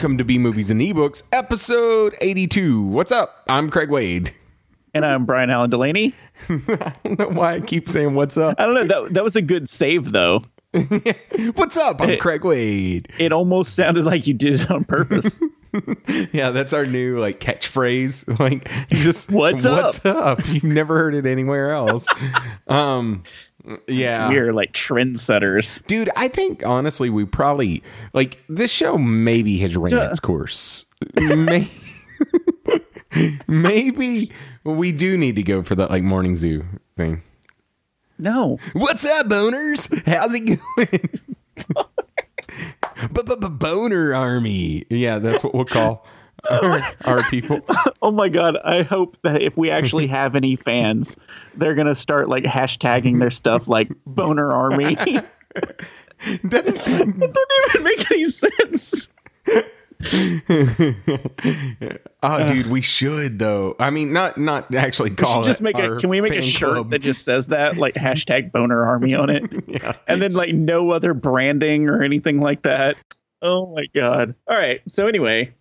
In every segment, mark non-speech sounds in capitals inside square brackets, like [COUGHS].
Welcome to B Movies and Ebooks, episode 82. What's up? I'm Craig Wade. And I'm Brian Allen Delaney. [LAUGHS] I don't know why I keep saying what's up. I don't know. That, that was a good save, though. [LAUGHS] What's up? I'm Craig Wade. It almost sounded like you did it on purpose. [LAUGHS] Yeah, that's our new like catchphrase. Like just What's up? Up? You've never heard it anywhere else. um yeah. We're like trendsetters. Dude, I think honestly we probably like this show maybe has ran Duh. its course. May- [LAUGHS] maybe we do need to go for that like morning zoo thing. No. What's up, boners? How's it going? [LAUGHS] Boner army. Yeah, that's what we'll call our, [LAUGHS] our people. [LAUGHS] Oh my God. I hope that if we actually [LAUGHS] have any fans, they're going to start like hashtagging their stuff like Boner Army. it Doesn't- doesn't even make any sense. oh, dude, we should though. I mean, not not actually call should just it make a. Can we make a shirt club. that just says that, like hashtag Boner Army on it, Yeah. and then like no other branding or anything like that? Oh my god! All right. So anyway,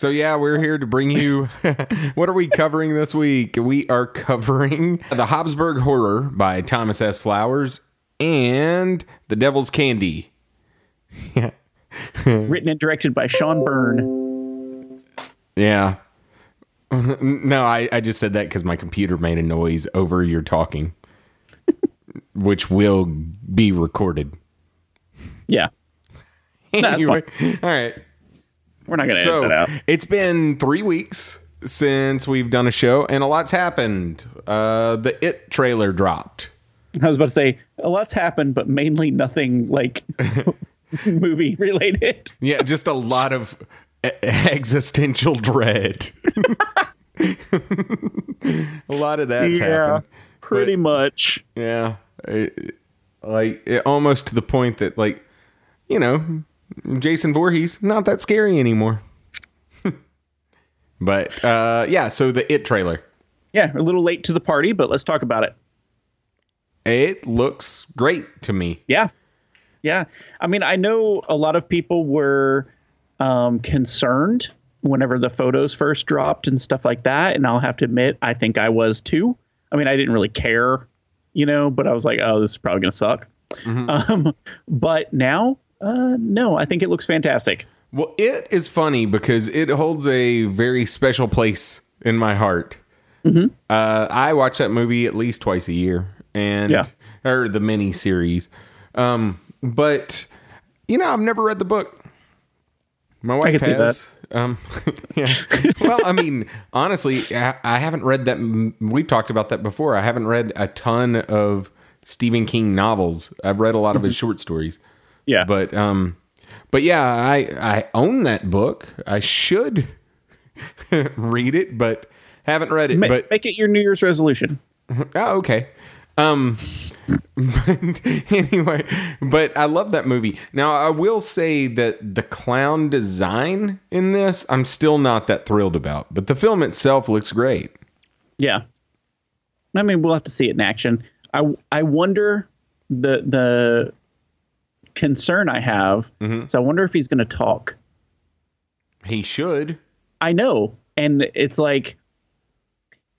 So yeah, we're here to bring you. [LAUGHS] what are we covering this week? We are covering the Hobbsburg Horror by Thomas S. Flowers and The Devil's Candy. Yeah, [LAUGHS] written and directed by Sean Byrne. yeah. [LAUGHS] No, I, I just said that because my computer made a noise over your talking, which will be recorded. Yeah, that's Anyway, all right. We're not gonna So edit that out. it's been three weeks since we've done a show, and a lot's happened. Uh, the It trailer dropped. I was about to say a lot's happened, but mainly nothing like [LAUGHS] movie related. Yeah, just a lot of existential dread. [LAUGHS] a lot of that's happened. pretty much. Yeah, It- like it, almost to the point that, like, you know, Jason Voorhees not that scary anymore. [LAUGHS] but uh, yeah, so the It trailer. Yeah, a little late to the party, but let's talk about it. It looks great to me. Yeah. Yeah. I mean, I know a lot of people were um, concerned whenever the photos first dropped and stuff like that. And I'll have to admit, I think I was too. I mean, I didn't really care, you know, but I was like, oh, this is probably going to suck. [LAUGHS] Um, but now, uh, no, I think it looks fantastic. Well, it is funny because it holds a very special place in my heart. Uh, I watch that movie at least twice a year, and Yeah. or the mini series. Um, but you know, I've never read the book. My wife can see has. Um, [LAUGHS] yeah. well, I mean, honestly, I, I haven't read that. We've talked about that before. I haven't read a ton of Stephen King novels. I've read a lot of his short stories Yeah. but um but yeah i i own that book i should [LAUGHS] read it but haven't read it Ma- but make it your New Year's resolution. [LAUGHS] oh okay um but [LAUGHS] anyway but i love that movie now i will say that the clown design in this i'm still not that thrilled about but the film itself looks great Yeah. I mean, we'll have to see it in action. I I wonder the the concern I have mm-hmm. so I wonder if he's going to talk. he should I know, and it's like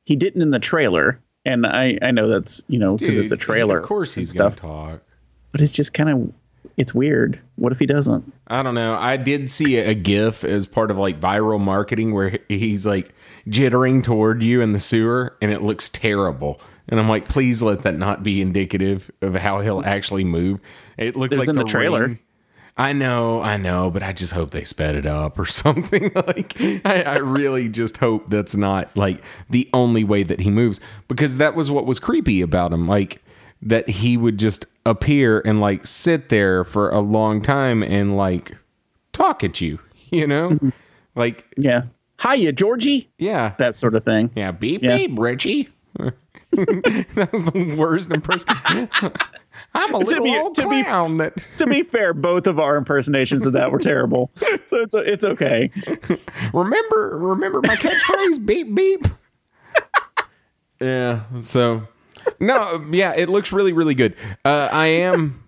he didn't in the trailer, and I I know that's you know because it's a trailer. of course he's gonna talk but it's just kind of it's weird. What if he doesn't? I don't know. I did see a, a GIF as part of like viral marketing where he's like jittering toward you in the sewer, and it looks terrible. And I'm like, please let that not be indicative of how he'll actually move. It looks There's like in the trailer. rain- I know, I know, but I just hope they sped it up or [LAUGHS] something. like, I, I really just hope that's not like the only way that he moves because that was what was creepy about him. Like, that he would just appear and like sit there for a long time and like talk at you, [LAUGHS] you know? Mm-hmm. like, Yeah. Hiya, Georgie. yeah. That sort of thing. Yeah, beep Yeah. beep, Richie. [LAUGHS] that was the worst impression. [LAUGHS] I'm a little be- old to be- clown that. [LAUGHS] to be fair, both of our impersonations of that were terrible. So it's it's okay. Remember, remember my catchphrase, beep beep. yeah. So, no, yeah, it looks really, really good. Uh, I am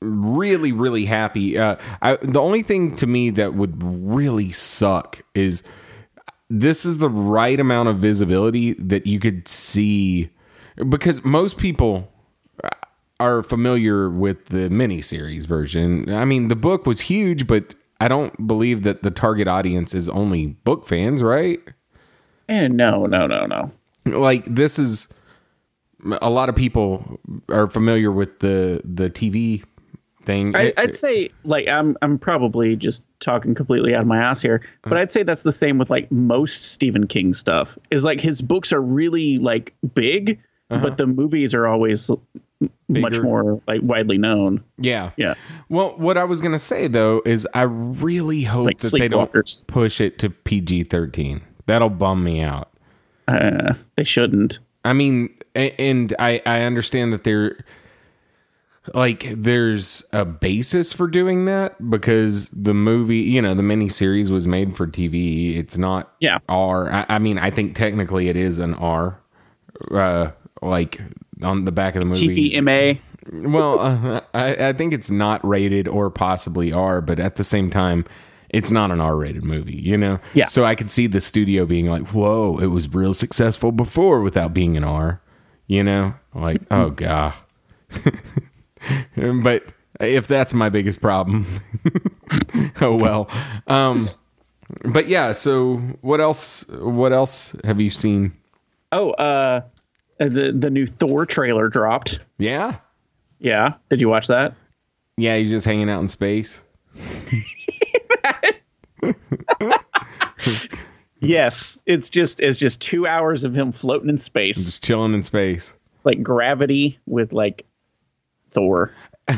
really, really happy. Uh, I, the only thing to me that would really suck is this is the right amount of visibility that you could see because most people are familiar with the miniseries version. I mean, the book was huge, but I don't believe that the target audience is only book fans, right? And no, no, no, no. Like this is a lot of people are familiar with the the TV thing. I, I'd say like I'm I'm probably just talking completely out of my ass here, but I'd say that's the same with like most Stephen King stuff. Is like his books are really like big, but the movies are always m- much more like widely known. yeah. Yeah, Well, what I was gonna say though is I really hope like that they don't push it to PG thirteen. That'll bum me out. Uh, they shouldn't. I mean, and I I understand that there like there's a basis for doing that because the movie, you know, the miniseries was made for TV. It's not Yeah. R. I, I mean, I think technically it is an R. Uh, like on the back of the movie. TVMA. Well, uh, I, I think it's not rated or possibly R, but at the same time, it's not an R-rated movie, you know. Yeah. So I could see the studio being like, "Whoa, it was real successful before without being an R," you know. Like, oh god. [LAUGHS] [LAUGHS] but if that's my biggest problem, [LAUGHS] oh well. Um, but yeah. So what else? What else have you seen? Oh, uh, the the new Thor trailer dropped. Yeah. Yeah, did you watch that? Yeah, you're just hanging out in space. Yes, it's just it's just two hours of him floating in space, Just chilling in space. like gravity with like Thor. [LAUGHS]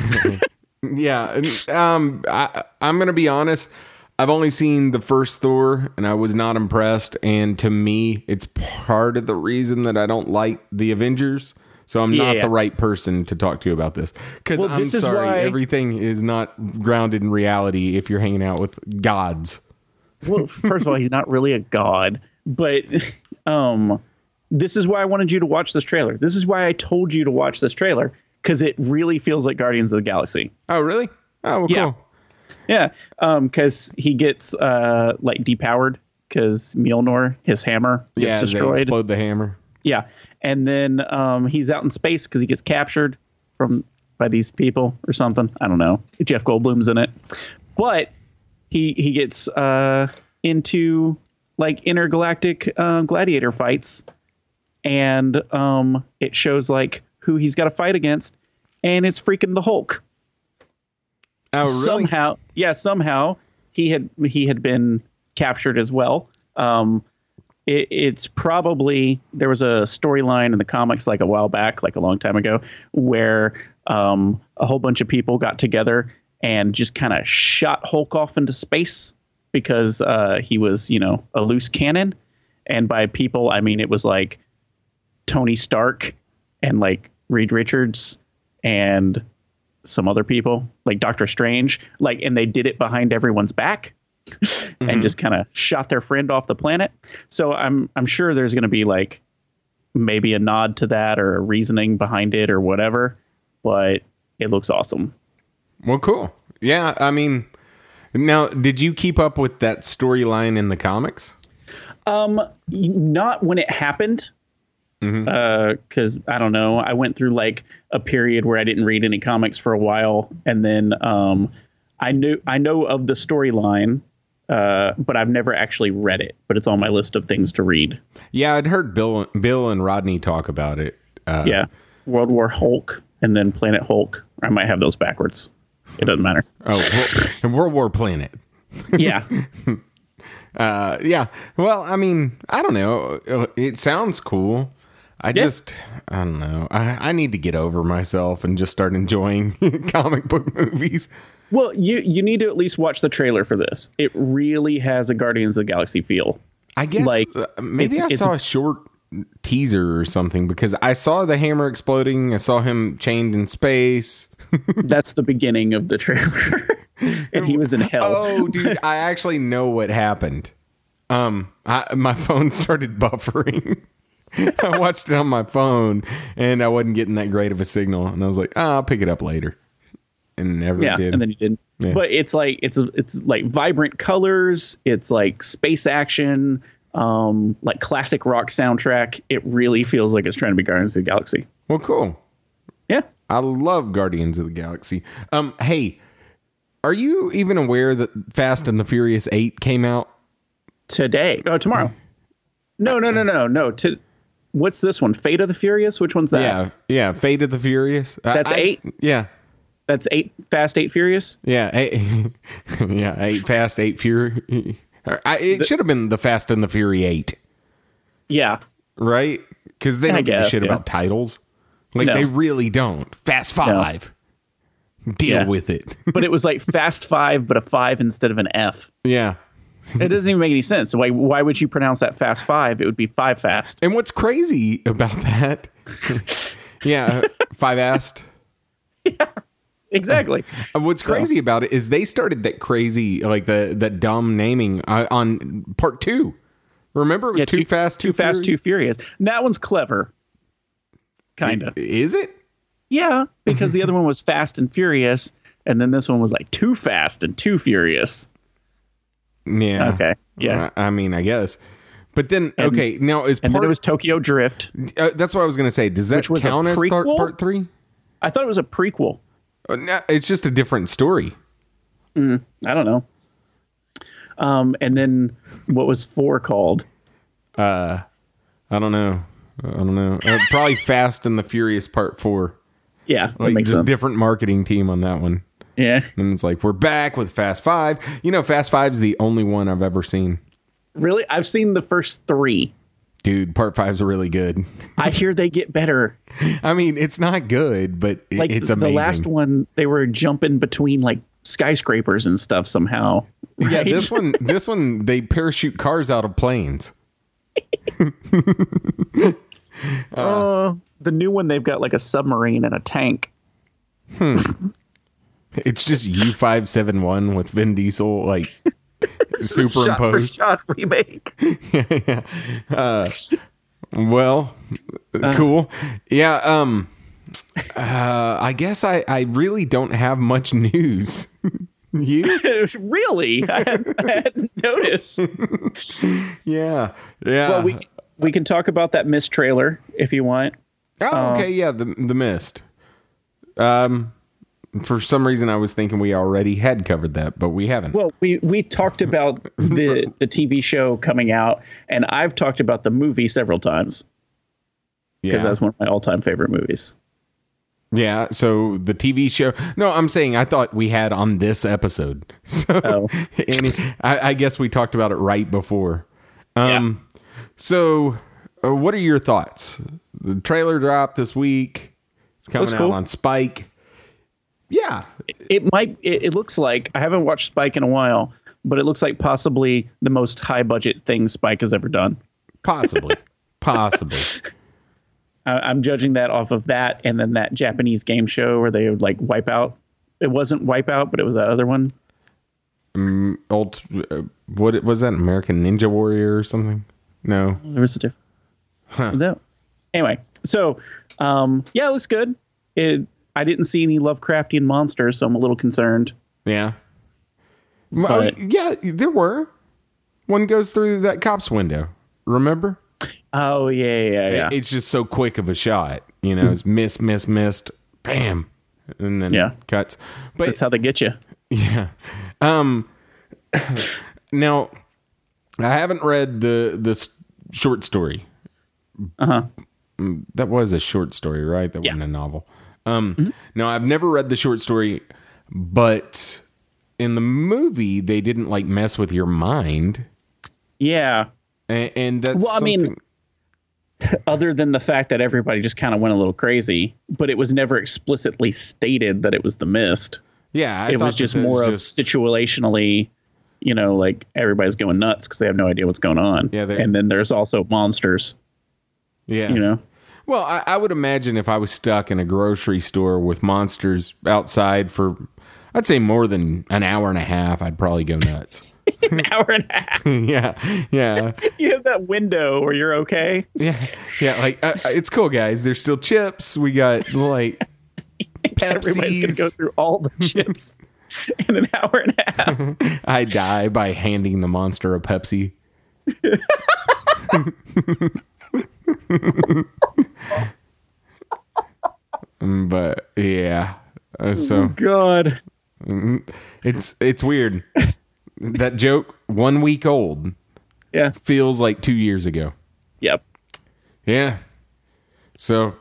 Yeah, um, I, I'm gonna be honest. I've only seen the first Thor, and I was not impressed. And to me, it's part of the reason that I don't like the Avengers. So I'm not Yeah. the right person to talk to you about this because Well, I'm this is sorry, why- everything is not grounded in reality. If you're hanging out with gods, Well, first of all, he's not really a god, but [LAUGHS] um, this is why I wanted you to watch this trailer. This is why I told you to watch this trailer because it really feels like Guardians of the Galaxy. oh really? Oh, well, Yeah. cool. Yeah, because he gets uh like depowered because Mjolnir, his hammer, gets Yeah, they destroyed. explode the hammer. Yeah, and then um, he's out in space because he gets captured from by these people or something. I don't know. Jeff Goldblum's in it, but he he gets uh, into like intergalactic uh, gladiator fights, and um, it shows like who he's got to fight against, and it's freaking the Hulk. Oh, really? somehow yeah somehow he had he had been captured as well. Um it, it's probably there was a storyline in the comics like a while back like a long time ago where um a whole bunch of people got together and just kind of shot hulk off into space because uh he was you know a loose cannon. And by people i mean it was like tony stark and like reed richards and some other people like Doctor Strange, like, and they did it behind everyone's back [LAUGHS] and just kind of shot their friend off the planet. So I'm I'm sure there's going to be like maybe a nod to that or a reasoning behind it or whatever, but it looks awesome. Well, cool. Yeah, I mean, now, did you keep up with that storyline in the comics? Um, not when it happened. Because I don't know, I went through like a period where I didn't read any comics for a while, and then um, I knew I know of the storyline, uh, but I've never actually read it. But it's on my list of things to read. Yeah, I'd heard Bill, Bill and Rodney talk about it. Uh, Yeah, World War Hulk, and then Planet Hulk. I might have those backwards. It doesn't matter. Oh, well, World War Planet. Yeah. [LAUGHS] Uh, yeah. Well, I mean, I don't know. It sounds cool. I just, I don't know. I, I need to get over myself and just start enjoying [LAUGHS] comic book movies. Well, you you need to at least watch the trailer for this. It really has a Guardians of the Galaxy feel. I guess Like, uh, maybe I saw a short teaser or something because I saw the hammer exploding. I saw him chained in space. [LAUGHS] That's the beginning of the trailer. [LAUGHS] and he was in hell. Oh, dude, I actually know what happened. Um, I, my phone started buffering. [LAUGHS] I watched it on my phone, and I wasn't getting that great of a signal. And I was like, oh, "I'll pick it up later," and never yeah, did. and then you didn't. Yeah. But it's like it's it's like vibrant colors. It's like space action, um, like classic rock soundtrack. It really feels like it's trying to be Guardians of the Galaxy. well, cool. Yeah. I love Guardians of the Galaxy. Um, hey, are you even aware that Fast and the Furious Eight came out? Today. Oh, tomorrow. No, no, no, no, no. To what's this one? Fate of the Furious. Which one's that? Yeah, yeah. Fate of the Furious. That's I- eight? Yeah, That's eight. Fast Eight Furious. yeah, eight, [LAUGHS] yeah. Eight Fast, Eight Fury. I, it should have been the Fast and the Fury Eight, Yeah. right? Because they I don't give a shit yeah. about titles. Like No. they really don't. Fast Five. Deal Yeah. with it. But it [LAUGHS] was like Fast Five, but a five instead of an F. yeah. [LAUGHS] It doesn't even make any sense. Why? Why would you pronounce that Fast Five? It would be Five Fast. And what's crazy about that? [LAUGHS] yeah, five asked. [LAUGHS] Exactly. Uh, What's crazy about it is they started that crazy, like the that dumb naming uh, on part two. Remember, it was Yeah, too, fast, too fast, too furious. That one's clever. Kinda. Is it? Yeah, because the other one was Fast and Furious, and then this one was like Too Fast and Too Furious. Yeah. Okay. Yeah. I, I mean, I guess. But then, okay, now is And part. then it was Tokyo Drift. uh, that's what I was going to say. Does that count as prequel? part three? I thought it was a prequel. Uh, no, it's just a different story. I don't know. Um, and then what was four called? Uh, I don't know. I don't know. Uh, probably Fast and the Furious Part Four. Yeah, that Like makes just sense. different marketing team on that one. Yeah. And it's like we're back with Fast Five. You know, Fast Five's the only one I've ever seen. Really? I've seen the first three. Dude, Part Five's really good. [LAUGHS] I hear they get better. I mean, it's not good, but it- Like it's the last one, they were jumping between like skyscrapers and stuff somehow. Yeah, this one, [LAUGHS] this one, they parachute cars out of planes. Uh, [LAUGHS] the new one, they've got like a submarine and a tank. It's just U five seven one with Vin Diesel like [LAUGHS] superimposed. shot remake. [LAUGHS] Yeah. Well, Uh. cool. Yeah. Um. Uh, I guess I I really don't have much news. [LAUGHS] you? really? I hadn't, I hadn't noticed. Yeah. Yeah. Well, we we can talk about that Mist trailer if you want. Oh, okay, yeah, the the mist. Um, for some reason, I was thinking we already had covered that, but we haven't. Well, we we talked about [LAUGHS] the the TV show coming out, and I've talked about the movie several times because yeah, that's one of my all time favorite movies. yeah. So the TV show. No, I'm saying I thought we had on this episode. [LAUGHS] So, Oh. [LAUGHS] any, I, I guess we talked about it right before. Um, so uh, what are your thoughts? The trailer dropped this week. It's coming Looks out cool. on Spike. Yeah, It might. It, it looks like I haven't watched Spike in a while, but it looks like possibly the most high budget thing Spike has ever done. possibly, [LAUGHS] possibly. I, I'm judging that off of that, and then that Japanese game show where they would like wipe out. It wasn't Wipeout, but it was that other one. old uh, what was that American Ninja Warrior or something? No. There was a different. No. Anyway, so um, yeah, it looks good. It. I didn't see any Lovecraftian monsters, so I'm a little concerned. Yeah. But- yeah, there were. One goes through that cop's window. Remember? Oh yeah, yeah, yeah. It's just so quick of a shot. You know, it's miss, miss, missed, bam, and then Yeah. cuts. But That's how they get you. [LAUGHS] Yeah. Um [COUGHS] now I haven't read the the short story. Uh huh. That was a short story, right? That wasn't a novel. Um no, I've never read the short story. but in the movie they didn't like mess with your mind, Yeah. and, and that's Well, I mean, [LAUGHS] Other than the fact that everybody just kind of went a little crazy, but it was never explicitly stated that it was the mist. yeah, I it was just more of just- situationally, you know, like everybody's going nuts because they have no idea what's going on. Yeah, they- and then there's also monsters. yeah. You know. Well, I, I would imagine if I was stuck in a grocery store with monsters outside for, I'd say more than an hour and a half, I'd probably go nuts. [LAUGHS] An hour and a half. [LAUGHS] yeah, yeah, [LAUGHS] You have that window where you're okay. yeah, yeah. Like uh, it's cool, guys. There's still chips. We got like Everybody's gonna go through all the chips in an hour and a half. I die by handing the monster a Pepsi. Mm, but yeah, uh, so God. it's it's weird. [LAUGHS] that joke, one week old, Yeah. feels like two years ago. Yep. Yeah. So,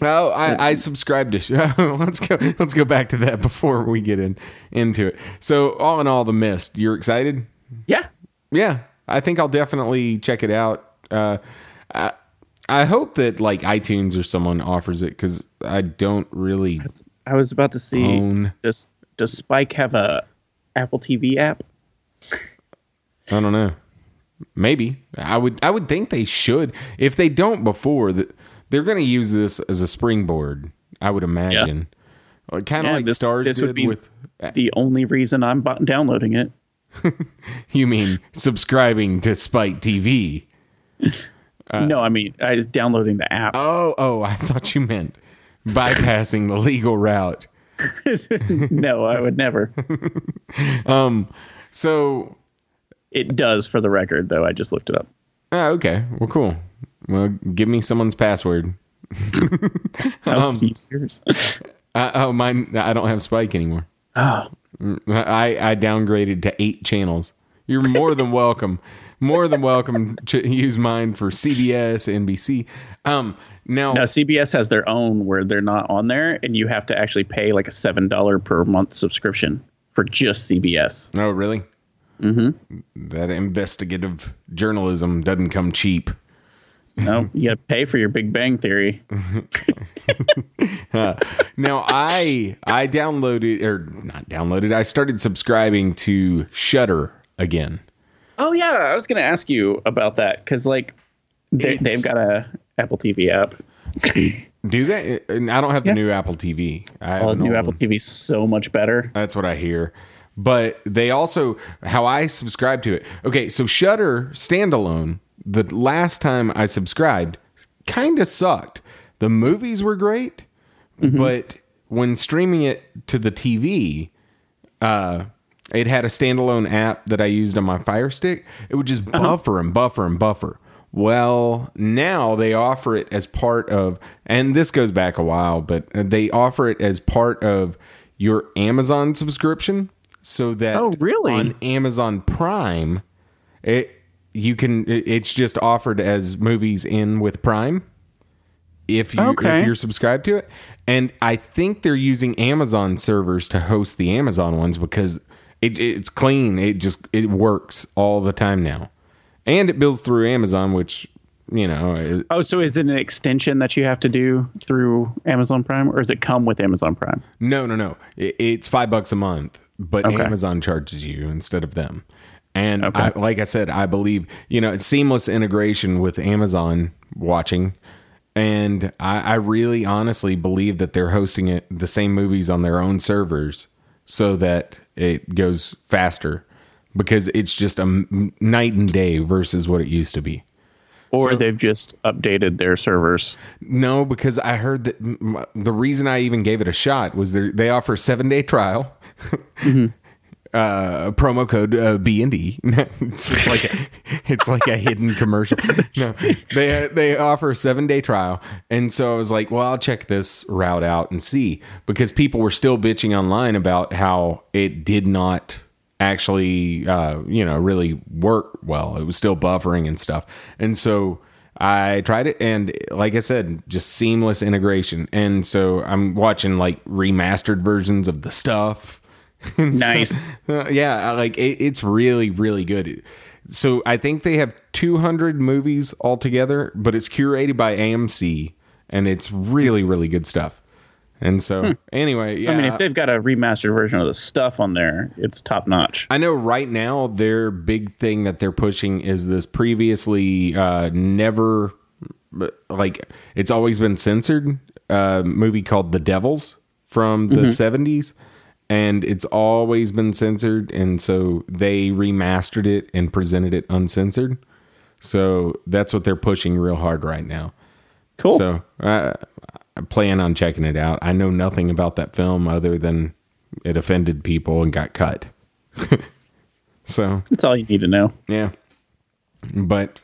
oh, I, I subscribed to. [LAUGHS] let's go. Let's go back to that before we get in into it. So, all in all, the mist. You're excited? Yeah. Yeah, I think I'll definitely check it out. Uh, I, I hope that like iTunes or someone offers it because I don't really I was about to see own. does does Spike have a Apple TV app? I don't know. Maybe I would. I would think they should. If they don't before, they're going to use this as a springboard. I would imagine. Yeah. Kind of Yeah, like this- Stars this would did be- with. Uh, the only reason I'm downloading it. [LAUGHS] You mean subscribing to Spike TV? [LAUGHS] no, I mean I was downloading the app. Oh, oh, I [LAUGHS] thought you meant bypassing the legal route. [LAUGHS] no, I would never. [LAUGHS] Um, so, It does for the record, though. I just looked it up. ah, okay, well, cool. Well, give me someone's password. Keeps yours. Uh, oh, mine. I don't have Spike anymore. oh, I, I downgraded to eight channels. You're more than welcome. More than welcome to [LAUGHS] use mine for CBS, NBC. Um, now, now CBS has their own where they're not on there, and you have to actually pay like a seven dollar per month subscription for just CBS. oh really? Mm-hmm. That investigative journalism doesn't come cheap. No, [LAUGHS] you got to pay for your Big Bang Theory. [LAUGHS] Now, I I downloaded or not downloaded. I started subscribing to Shudder again. Oh yeah, I was going to ask you about that because like they, they've got a Apple TV app. [LAUGHS] Do they? And I don't have the Yeah. new Apple TV. I have Oh, an new Apple. TV is so much better. That's what I hear. But they also how I subscribe to it. Okay, so Shudder standalone. The last time I subscribed, kind of sucked. The movies were great, but when streaming it to the TV, uh, it had a standalone app that I used on my Fire Stick. It would just uh-huh. buffer and buffer and buffer. Well, now they offer it as part of, and this goes back a while, but they offer it as part of your Amazon subscription, so that Oh, really? on Amazon Prime, it you can it- it's just offered as movies in with Prime if you Okay. if you're subscribed to it. And I think they're using Amazon servers to host the Amazon ones because it, it's clean. It just it works all the time now, and it builds through Amazon, which you know it- Oh, so is it an extension that you have to do through Amazon Prime, or does it come with Amazon Prime? No, no, no. It, it's five bucks a month, but Okay. Amazon charges you instead of them. And Okay. I, like I said, I believe you know it's seamless integration with Amazon watching, and I, I really honestly believe that they're hosting it the same movies on their own servers so that it goes faster because it's just a m- night and day versus what it used to be. Or So- they've just updated their servers. No, because I heard that m- the reason I even gave it a shot was they they offer a seven day trial. [LAUGHS] Mm-hmm. Uh, promo code uh, B and D. [LAUGHS] It's just like a, it's like a hidden commercial. [LAUGHS] No, they they offer a seven day trial, and so I was like, well, I'll check this route out and see because people were still bitching online about how it did not actually, uh, you know, really work well. It was still buffering and stuff, and so I tried it, and like I said, just seamless integration. And so I'm watching like remastered versions of the stuff. [LAUGHS] Nice. stuff. Uh, yeah, like it, it's really, really good. So I think they have 200 movies altogether, but it's curated by AMC, and it's really, really good stuff. And so, anyway, yeah, Hmm. I mean, if they've got a remastered version of the stuff on there, it's top notch. I know right now their big thing that they're pushing is this previously uh, never like it's always been censored uh, movie called The Devils from the 70s and it's always been censored and so they remastered it and presented it uncensored. So that's what they're pushing real hard right now. Cool. So uh, I plan on checking it out. I know nothing about that film other than it offended people and got cut. [LAUGHS] so That's all you need to know. yeah, but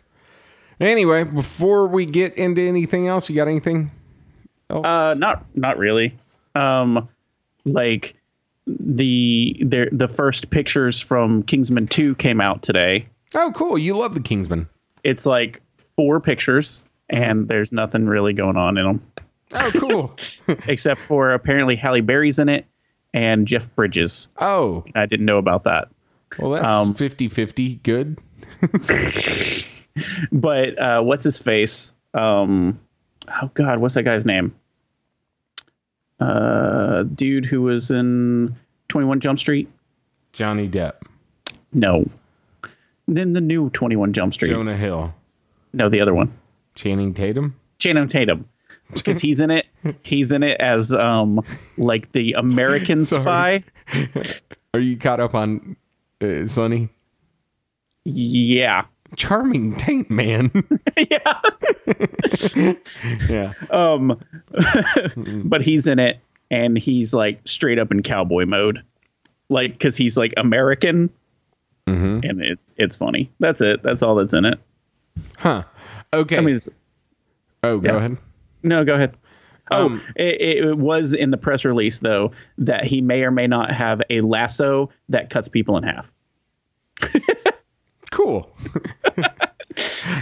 anyway, before we get into anything else, you got anything else? Uh, not not really. Um, like the the the first pictures from Kingsman Two came out today. oh, cool! You love the Kingsman. It's like four pictures, and there's nothing really going on in them Oh, cool. [LAUGHS] except for apparently Halle Berry's in it and Jeff Bridges. oh, I didn't know about that. well, that's Um, 50-50 good. [LAUGHS] But uh, what's his face? Um, oh God, what's that guy's name? Uh, dude who was in Twenty One Jump Street. Johnny Depp, No. Then the new 21 Jump Street. Jonah Hill, No, the other one. Channing Tatum. Channing Tatum. Because he's in it. He's in it as um like the American [LAUGHS] spy. [LAUGHS] Are you caught up on uh, Sunny? Yeah. Charming taint man. [LAUGHS] yeah. yeah. Um but he's in it and he's like straight up in cowboy mode. Like cuz he's like American Mm-hmm. and it's it's funny. That's it. That's all that's in it. Huh. Okay. I mean oh, go yeah. ahead. No, go ahead. Oh, Um, it, it was in the press release though that he may or may not have a lasso that cuts people in half. [LAUGHS] cool.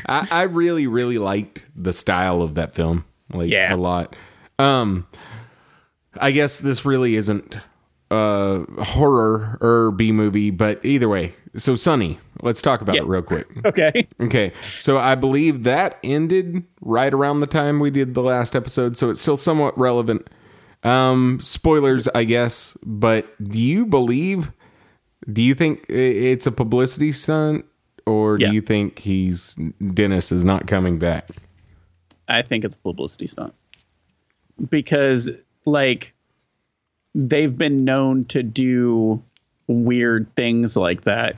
I, I really, really liked the style of that film, like Yeah. a lot. Um, I guess this really isn't a horror or B movie, but either way. So, Sunny, let's talk about Yeah. it real quick. [LAUGHS] Okay. Okay, so I believe that ended right around the time we did the last episode, so it's still somewhat relevant. Um, spoilers, I guess, but do you believe? Do you think it's a publicity stunt, or Yeah. do you think he's Dennis is not coming back? I think it's publicity stunt because like they've been known to do weird things like that.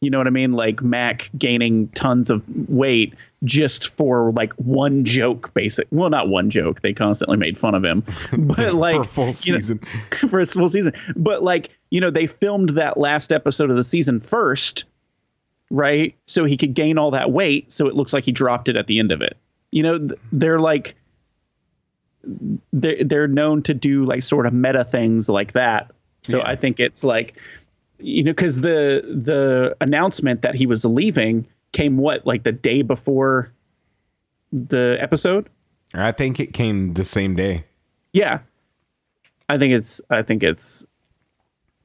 You know what I mean? Like Mac gaining tons of weight just for like one joke, basic. Well, not one joke. They constantly made fun of him, [LAUGHS] but like for a full you know, season. [LAUGHS] for a full season. But like, you know, they filmed that last episode of the season first, right? So he could gain all that weight, so it looks like he dropped it at the end of it. You know, they're like they're they're known to do like sort of meta things like that. So Yeah. I think it's like you know, because the the announcement that he was leaving came what like the day before the episode. I think it came the same day. Yeah, I think it's I think it's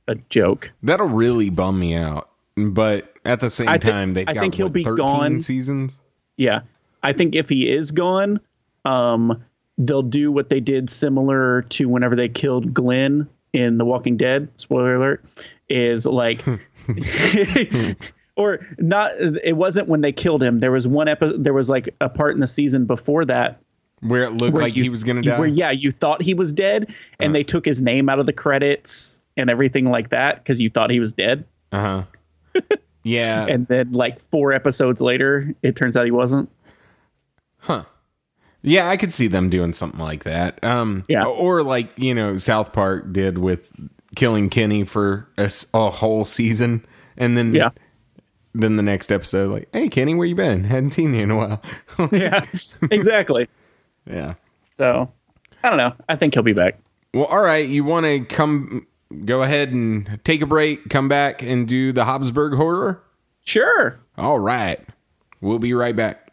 a joke. That'll really bum me out. But at the same I time, they've I got think he'll what, be 13 gone. seasons. Yeah. I think if he is gone, um, they'll do what they did similar to whenever they killed Glenn in The Walking Dead. Spoiler alert. Is like, [LAUGHS] [LAUGHS] or not. It wasn't when they killed him. There was one episode. There was like a part in the season before that Where it looked where like you- he was going to die. Where yeah, you thought he was dead, and they took his name out of the credits and everything like that because you thought he was dead. Uh huh. Yeah. And then like four episodes later, it turns out he wasn't. Huh. Yeah, I could see them doing something like that. Um, Yeah. Or like you know South Park did with killing Kenny for a whole season, and then Yeah. then the next episode, like, hey Kenny, where you been? [LAUGHS] Hadn't seen you in a while. [LAUGHS] yeah, exactly. [LAUGHS] yeah. So I don't know. I think he'll be back. Well, all right. You want to come? go ahead and take a break, come back and do the Hobbsburg horror? Sure. All right. We'll be right back.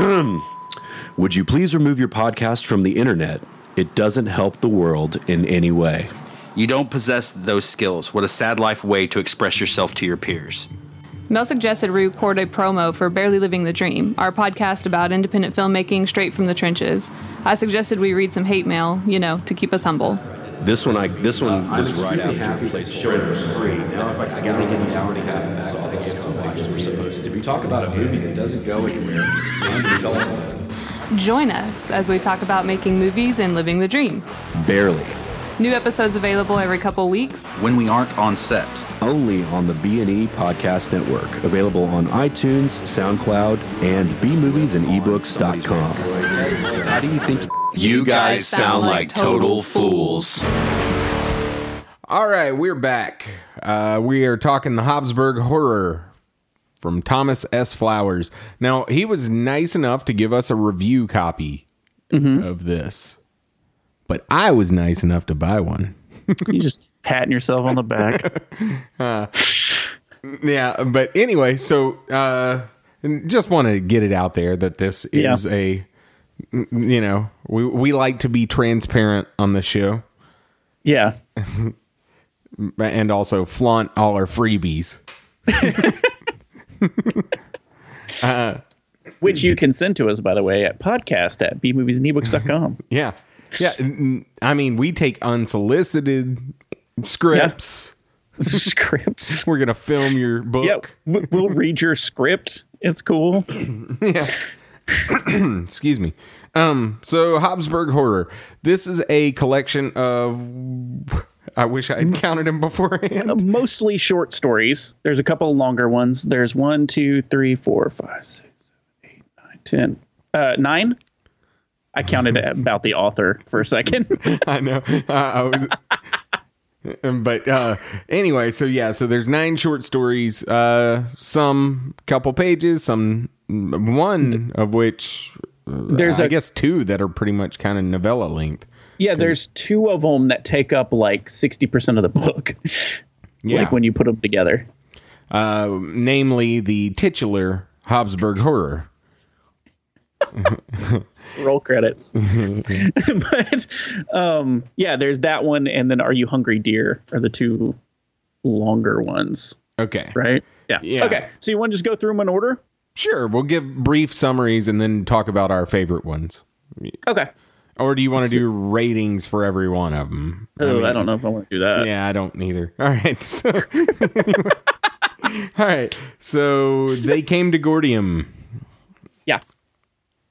[CLEARS THROAT] Would you please remove your podcast from the internet? It doesn't help the world in any way. You don't possess those skills. What a sad life way to express yourself to your peers. Mel suggested we record a promo for Barely Living the Dream, our podcast about independent filmmaking straight from the trenches. I suggested we read some hate mail, you know, to keep us humble. This one, I this one was right after place showing was free. Now, if I, I gotta get these hour and a half minutes, all these pages we're supposed to be. Talk about a movie that doesn't go anywhere. Join us as we talk about making movies and living the dream. Barely. New episodes available every couple weeks. When we aren't on set. Only on the B&E Podcast Network. Available on iTunes, SoundCloud, and bmoviesandebooks.com. How do you think You guys sound like total fools. All right, we're back. Uh, we are talking the Hobbsburg Horror from Thomas S. Flowers. Now, he was nice enough to give us a review copy of this, but I was nice enough to buy one. You just patting yourself on the back. [LAUGHS] Yeah, but anyway, so uh, just want to get it out there that this Yeah. is a, you know, we, we like to be transparent on the show Yeah. [LAUGHS] and also flaunt all our freebies. [LAUGHS] Which you can send to us, by the way, at podcast at bmoviesandebooks.com. Yeah. Yeah. [LAUGHS] I mean, we take unsolicited scripts. [LAUGHS] Scripts. [LAUGHS] We're going to film your book. Yeah, we- we'll read your script. It's cool. [CLEARS THROAT] yeah. [CLEARS THROAT] Excuse me. Um, so Hobbsburg Horror. This is a collection of I wish I had counted them beforehand. Mostly short stories. There's a couple of longer ones. There's one, two, three, four, five, six, seven, eight, nine, ten. Uh, nine. I counted about the author for a second. [LAUGHS] I know. Uh, I was but uh anyway, so yeah, so there's nine short stories, uh some couple pages, some one of which uh, There's I a- guess two that are pretty much kind of novella length. yeah, there's two of them that take up like 60% of the book. [LAUGHS] Yeah. Like when you put them together. uh, namely the titular Hobbsburg horror. [LAUGHS] roll credits. [LAUGHS] but um, yeah, there's that one, and then Are You Hungry, Dear are the two longer ones, Okay. right? Yeah. Yeah. Okay. So you want to just go through them in order? Sure, we'll give brief summaries and then talk about our favorite ones. Okay. Or do you want to do ratings for every one of them? Oh, I don't know if I want to do that. Yeah, I don't either. [LAUGHS] All right. So, [LAUGHS] all right. So they came to Gordium. Yeah.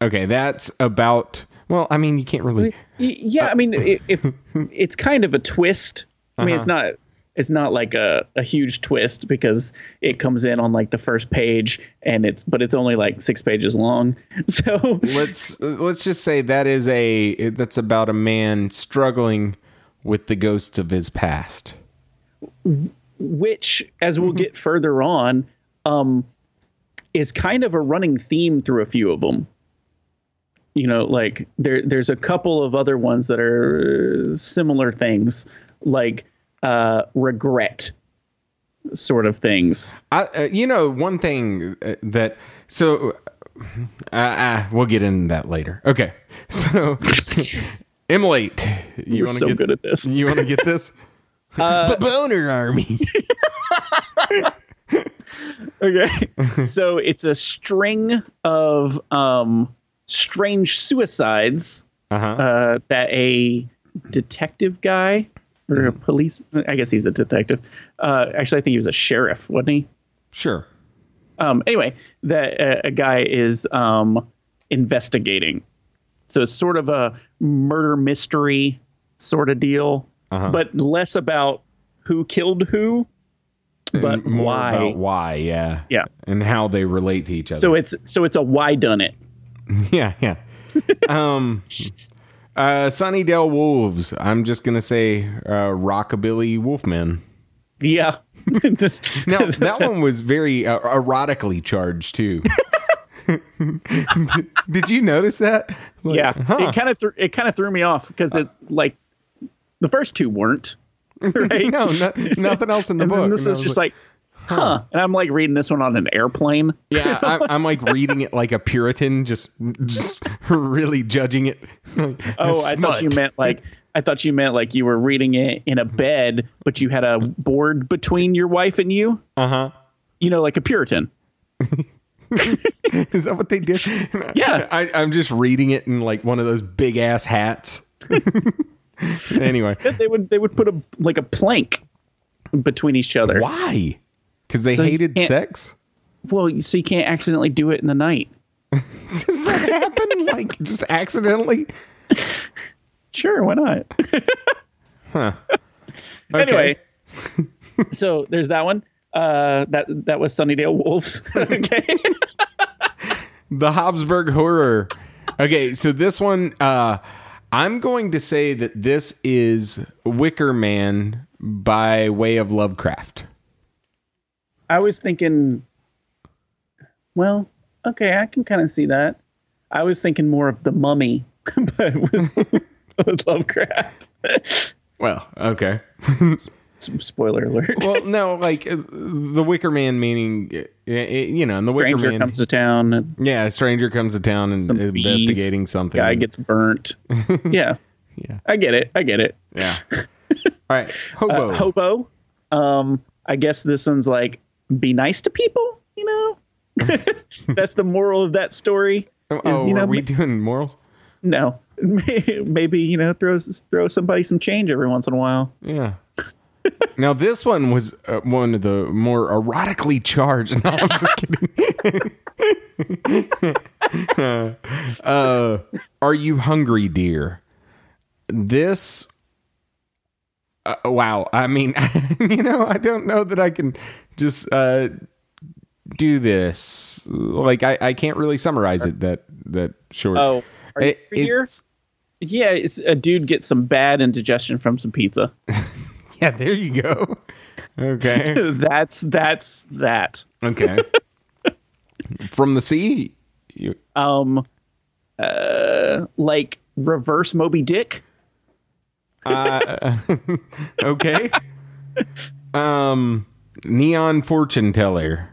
Okay, that's about. Well, I mean, you can't really. Yeah, I mean, i- if [LAUGHS] it's kind of a twist. I mean, it's Uh-huh. not. It's not like a, a huge twist because it comes in on like the first page and it's but it's only like six pages long. [LAUGHS] So Let's let's just say that is a that's about a man struggling with the ghosts of his past. which as we'll get further on um is kind of a running theme through a few of them you know like there there's a couple of other ones that are similar things like uh regret sort of things I, uh, you know, one thing uh, that so uh, uh, we'll get into that later. Okay, [LAUGHS] so [LAUGHS] Emulate, you want to so get good at this. You want to get this? [LAUGHS] the boner army. okay so it's a string of um strange suicides Uh-huh. uh that a detective guy or a police i guess he's a detective uh actually i think he was a sheriff wasn't he Sure. um anyway that uh, a guy is um investigating so it's sort of a murder mystery sort of deal Uh-huh. but less about who killed who but And more why about why? Yeah. Yeah. And how they relate to each other. so it's so it's a why done it [LAUGHS] yeah, yeah. um, uh, Sunnydale Wolves. I'm just gonna say uh, Rockabilly Wolfmen. yeah [LAUGHS] Now that one was very uh, erotically charged too. [LAUGHS] Did you notice that? Like, yeah huh. it kind of th- it kind of threw me off because it like the first two weren't right no, no, nothing else in the book. this And is just like, huh. And I'm like reading this one on an airplane. Yeah, I, I'm [LAUGHS] like reading it like a Puritan, just just [LAUGHS] really judging it. [LAUGHS] Oh, I thought you meant like I thought you meant like you were reading it in a bed, but you had a board between your wife and you. Uh huh. You know, like a Puritan. Is that what they did? Yeah. I, I'm just reading it in like one of those big ass hats. anyway, They would they would put a like a plank between each other. why? Because they So hated sex. Well, so you can't accidentally do it in the night. [LAUGHS] Does that happen? [LAUGHS] like just accidentally? Sure, why not? [LAUGHS] Okay. Anyway, so there's that one. Uh, that that was Sunnydale Wolves. okay. The Hobbsburg horror. Okay, so this one, uh, I'm going to say that this is Wicker Man by way of Lovecraft. I was thinking, well, okay, I can kind of see that. I was thinking more of the Mummy, [LAUGHS] but with, [LAUGHS] with Lovecraft. Well, okay. Spoiler alert. Well, no, like uh, the Wicker Man meaning, uh, uh, you know, and the Wicker Stranger Man. comes to town. And yeah, a stranger comes to town and some investigating bees, something. Guy gets burnt. [LAUGHS] yeah. Yeah. I get it. I get it. yeah. All right, hobo. Uh, hobo. Um, I guess this one's like be nice to people. You know, [LAUGHS] that's the moral of that story. oh, is, you are we doing morals? No, [LAUGHS] maybe you know throw throw somebody some change every once in a while. Yeah. now this one was uh, one of the more erotically charged. [LAUGHS] No, I'm just kidding. uh, are you hungry, dear? This. Uh, wow. I mean, you know, I don't know that I can just uh, do this. Like, I, I can't really summarize it that that short. Oh, are you It- here? it's- Yeah, it's a dude gets some bad indigestion from some pizza. [LAUGHS] Yeah, there you go. Okay. [LAUGHS] that's that's that. Okay. [LAUGHS] From the sea. You, Um, uh, like reverse Moby Dick. uh, okay. Um, neon fortune teller.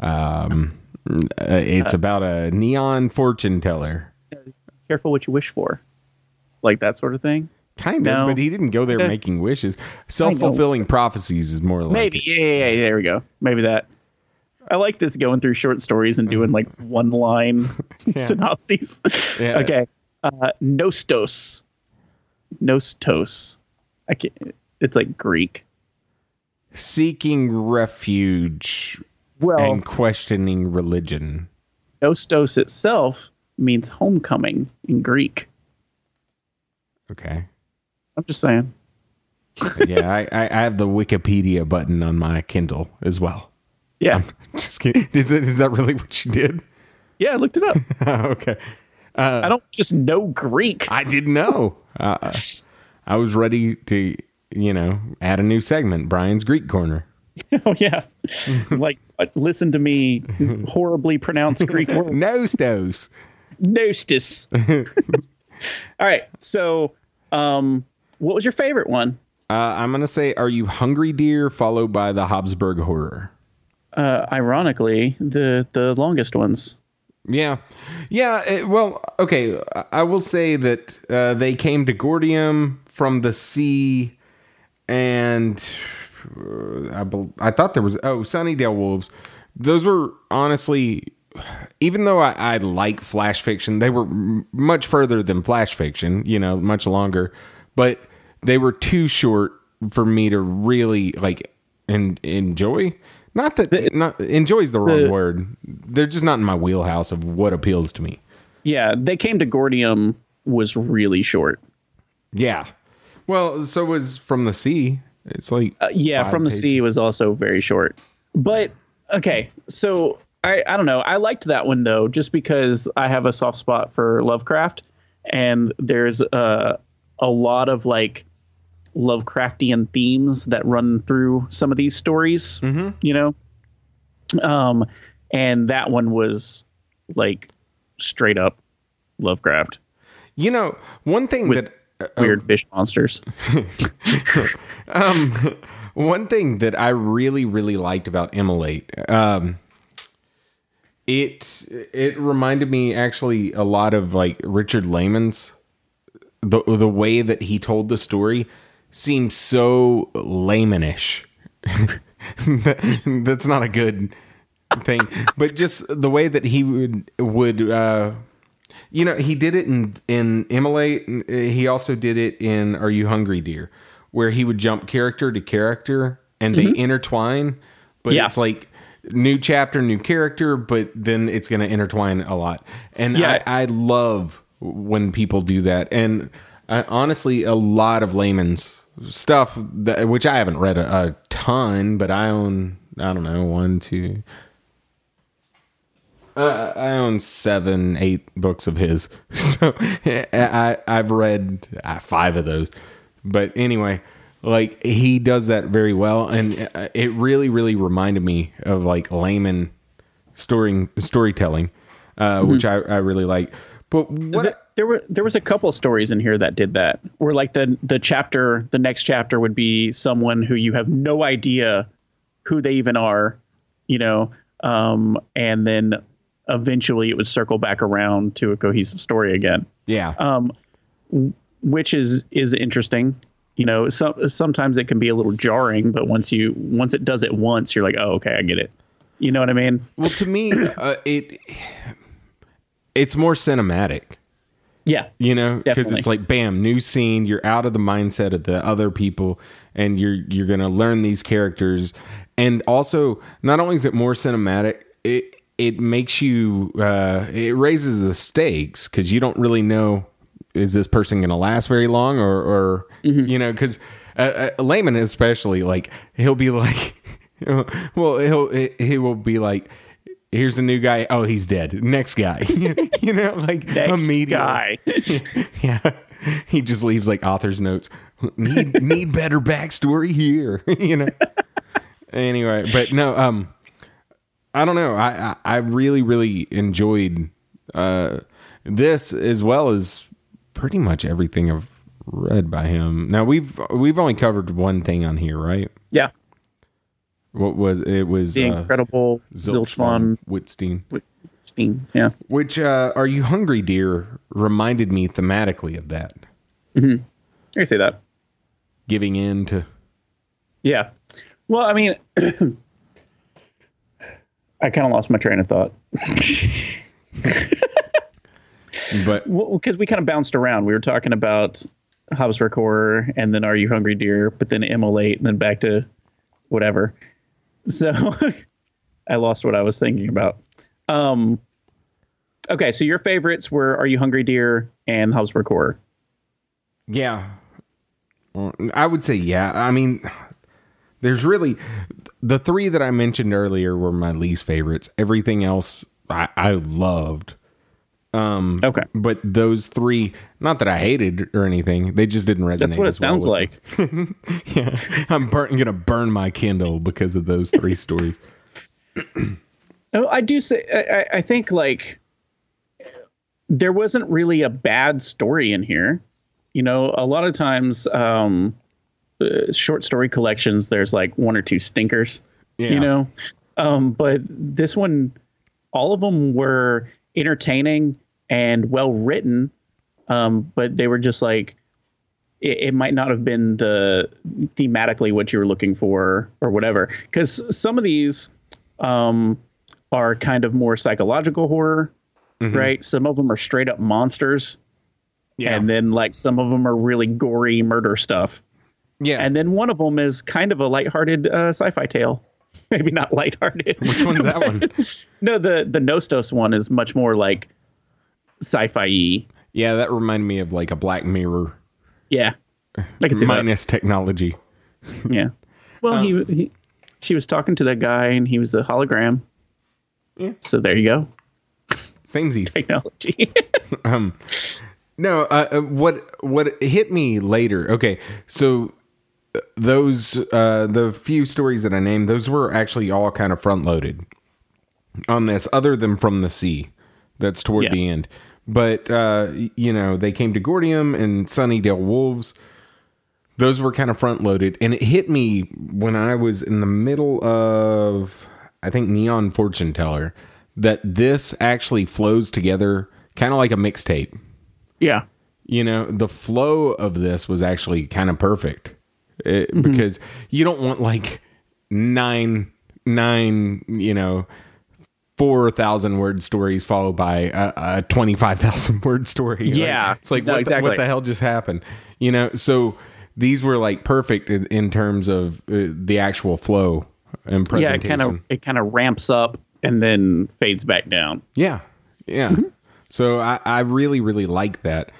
Um, uh, it's about a neon fortune teller. Careful what you wish for, like that sort of thing. Kind of, No. but he didn't go there making wishes. Self fulfilling prophecies is more like Maybe. it. Yeah, yeah, yeah. There we go. Maybe that. I like this going through short stories and doing like one line [LAUGHS] [LAUGHS] synopses. Yeah. Okay. Uh, Nostos. Nostos. I can't. It's like Greek. Seeking refuge Well, and questioning religion. Nostos itself means homecoming in Greek. Okay. I'm just saying. yeah, I, I have the Wikipedia button on my Kindle as well. Yeah. [LAUGHS] Just kidding. Is, it, is that really what you did? Yeah, I looked it up. [LAUGHS] okay. I don't just know Greek. I didn't know. Uh, I was ready to, you know, add a new segment, Brian's Greek Corner. [LAUGHS] oh, yeah. like, listen to me horribly pronounce Greek words. [LAUGHS] Nostos. Nostos. [LAUGHS] All right. So, um, what was your favorite one? Uh, I'm going to say, Are You Hungry, Dear? followed by the Hobbsburg Horror. Uh, ironically, the the longest ones. Yeah. Yeah. it- well, okay. I- I will say that uh, they came to Gordium from the sea, and uh, I, I thought there was, oh, Sunnydale Wolves. Those were honestly, even though I, I like flash fiction, they were m- much further than flash fiction, you know, much longer, but they were too short for me to really like and enjoy. Not that not enjoy's the wrong the- word. They're just not in my wheelhouse of what appeals to me. Yeah, they came to Gordium was really short. Yeah. Well, so was from the sea. It's like Uh, yeah, from the sea was also very short. But okay, so I I don't know. I liked that one though, just because I have a soft spot for Lovecraft, and there's a a lot of like Lovecraftian themes that run through some of these stories. You know, um, and that one was like straight up Lovecraft, You know, one thing that uh, weird fish monsters. [LAUGHS] [LAUGHS] One thing that I really, really liked about Immolate, um, it it reminded me actually a lot of like Richard Laymon's the the way that he told the story seems so Laymonish. That- [LAUGHS] That's not a good thing, but just the way that he would would uh, you know he did it in in Immolate. uh, He also did it in Are You Hungry, Dear, where he would jump character to character and they intertwine, but Yeah. it's like new chapter, new character, but then it's going to intertwine a lot. And Yeah. I, I love when people do that. And I, honestly, a lot of Laymon's stuff, that, which I haven't read a, a ton, but I own, I don't know, one, two. Uh, I own seven, eight books of his, [LAUGHS] so I I've read uh, five of those. But anyway, like he does that very well, and uh, it really, really reminded me of like Laymon story storytelling, uh, which I, I really like. But what? Th- there were there was a couple stories in here that did that where like the the chapter the next chapter would be someone who you have no idea who they even are you know um and then eventually it would circle back around to a cohesive story again. Yeah, um which is is interesting. You know some sometimes it can be a little jarring but once you once it does it once you're like oh okay i get it. You know what i mean? Well, to me, [CLEARS THROAT] uh, it it's more cinematic. yeah. You know because it's like bam new scene you're out of the mindset of the other people and you're you're gonna learn these characters. And also not only is it more cinematic it it makes you uh it raises the stakes because you don't really know is this person gonna last very long or or you know because uh, uh, Laymon especially like he'll be [LAUGHS] like well he'll he will be like here's a new guy oh he's dead next guy [LAUGHS] you know like [LAUGHS] next immediately guy yeah. He just leaves like author's notes. Need need better backstory here. you know. Anyway, but no, um I don't know. I I, I really, really enjoyed uh this as well as pretty much everything I've read by him. Now we've we've only covered one thing on here, right? yeah What was it was the uh, incredible Zilch Zilchvon von Wittstein. Wittstein. Yeah. Which uh Are You Hungry Dear reminded me thematically of that. I can say that. Giving in to Yeah. Well, I mean, [CLEARS THROAT] I kind of lost my train of thought but [LAUGHS] because we kind of bounced around. We were talking about Hobbs Horror and then Are You Hungry Dear, but then Immolate and then back to whatever. So [LAUGHS] I lost what I was thinking about. Um, okay, so your favorites were Are You Hungry Dear and Hobbs Horror. Yeah. I would say yeah. I mean, there's really the three that I mentioned earlier were my least favorites. Everything else I, I loved. Um, Okay. but those three, not that I hated or anything, they just didn't resonate. That's what it as well sounds like. [LAUGHS] yeah, I'm burn, gonna burn my Kindle because of those three stories. Oh, I do say I, I- I think like there wasn't really a bad story in here. You know, a lot of times, um, uh, short story collections, there's like one or two stinkers. Yeah. You know, um, but this one, all of them were entertaining and well written. Um, but they were just like it, it might not have been the thematically what you were looking for or whatever. Because some of these um, are kind of more psychological horror, right? Some of them are straight up monsters, Yeah, and then like some of them are really gory murder stuff, yeah. and then one of them is kind of a lighthearted uh, sci-fi tale. [LAUGHS] Maybe not lighthearted. Which one's that one? [LAUGHS] no, the the Nostos one is much more like sci-fi. Yeah, that reminded me of like a Black Mirror Yeah, I can see that. minus technology. [LAUGHS] Yeah. Well, he, he she was talking to that guy, and he was a hologram. Yeah. So there you go, Same easy. technology. No, uh, uh, what what hit me later? Okay, so those uh, the few stories that I named, those were actually all kind of front loaded on this, other than from the sea. That's toward Yeah. the end. But uh, you know, they came to Gordium and Sunnydale Wolves. those were kind of front loaded, and it hit me when I was in the middle of I think Neon Fortune Teller that this actually flows together kind of like a mixtape. Yeah. You know, the flow of this was actually kind of perfect It- because you don't want like nine nine you know four thousand word stories followed by a, a twenty five thousand [LAUGHS] word story. Like, Yeah. it's like No, what, the, exactly. what the hell just happened? You know, so these were like perfect in, in terms of uh, the actual flow and presentation. Yeah, it kind of it kind of ramps up and then fades back down. Yeah, yeah. Mm-hmm. So I, I really, really like that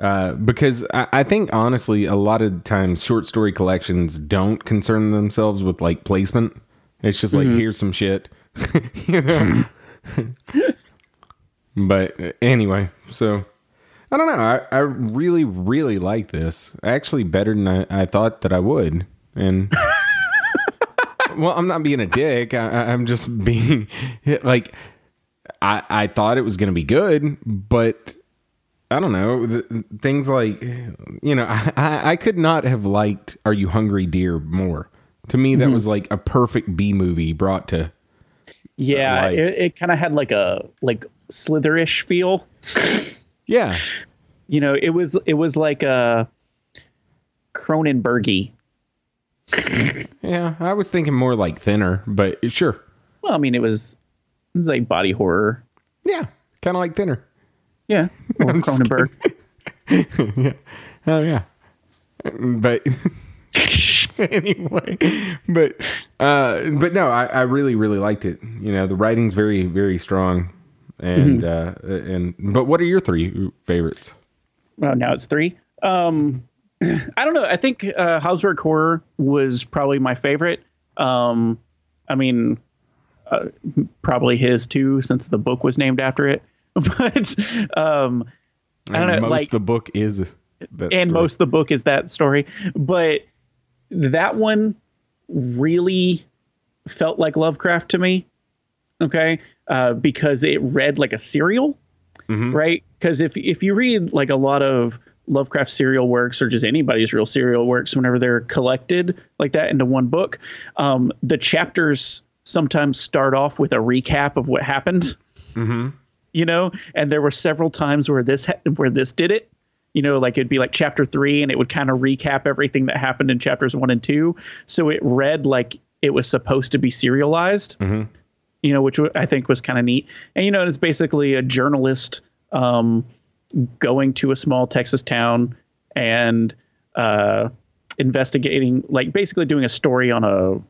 uh, because I, I think honestly, a lot of times short story collections don't concern themselves with like placement. It's just like here's some shit, [LAUGHS] you know. but uh, anyway, so I don't know. I, I really, really like this. Actually, better than I, I thought that I would, and. [LAUGHS] well, I'm not being a dick. I, I'm just being [LAUGHS] like, I I thought it was going to be good, but I don't know the, things like you know I, [LAUGHS] I I could not have liked Are You Hungry Dear more. To me, that mm-hmm. was like a perfect B movie brought to. Uh, yeah, Like- it, it kind of had like a like slitherish feel. [LAUGHS] Yeah, You know, it was it was like a Cronenbergy. yeah. I was thinking more like thinner, but sure. Well, I mean, it was it was like body horror. Yeah, kind of like thinner. Yeah, [LAUGHS] or Cronenberg. [LAUGHS] Yeah. Oh yeah, but [LAUGHS] anyway, but uh, but no, I, I really really liked it. You know, the writing's very very strong, and uh, and but what are your three favorites? Well, now it's three. Um, [CLEARS THROAT] I don't know. I think uh, Horror was probably my favorite. Um, I mean, uh, probably his too, since the book was named after it. [LAUGHS] But um, I don't And know, most like- the book is that and story. most of the book is that story. But that one really felt like Lovecraft to me. Okay, uh, because it read like a serial, right? Because if if you read like a lot of Lovecraft serial works or just anybody's real serial works, whenever they're collected like that into one book, um, the chapters sometimes start off with a recap of what happened you know? And there were several times where this ha- where this did it. You know like it'd be like chapter three and it would kind of recap everything that happened in chapters one and two. So it read like it was supposed to be serialized you know which i think was kind of neat. And you know it's basically a journalist um, going to a small texas town and uh, investigating like basically doing a story on a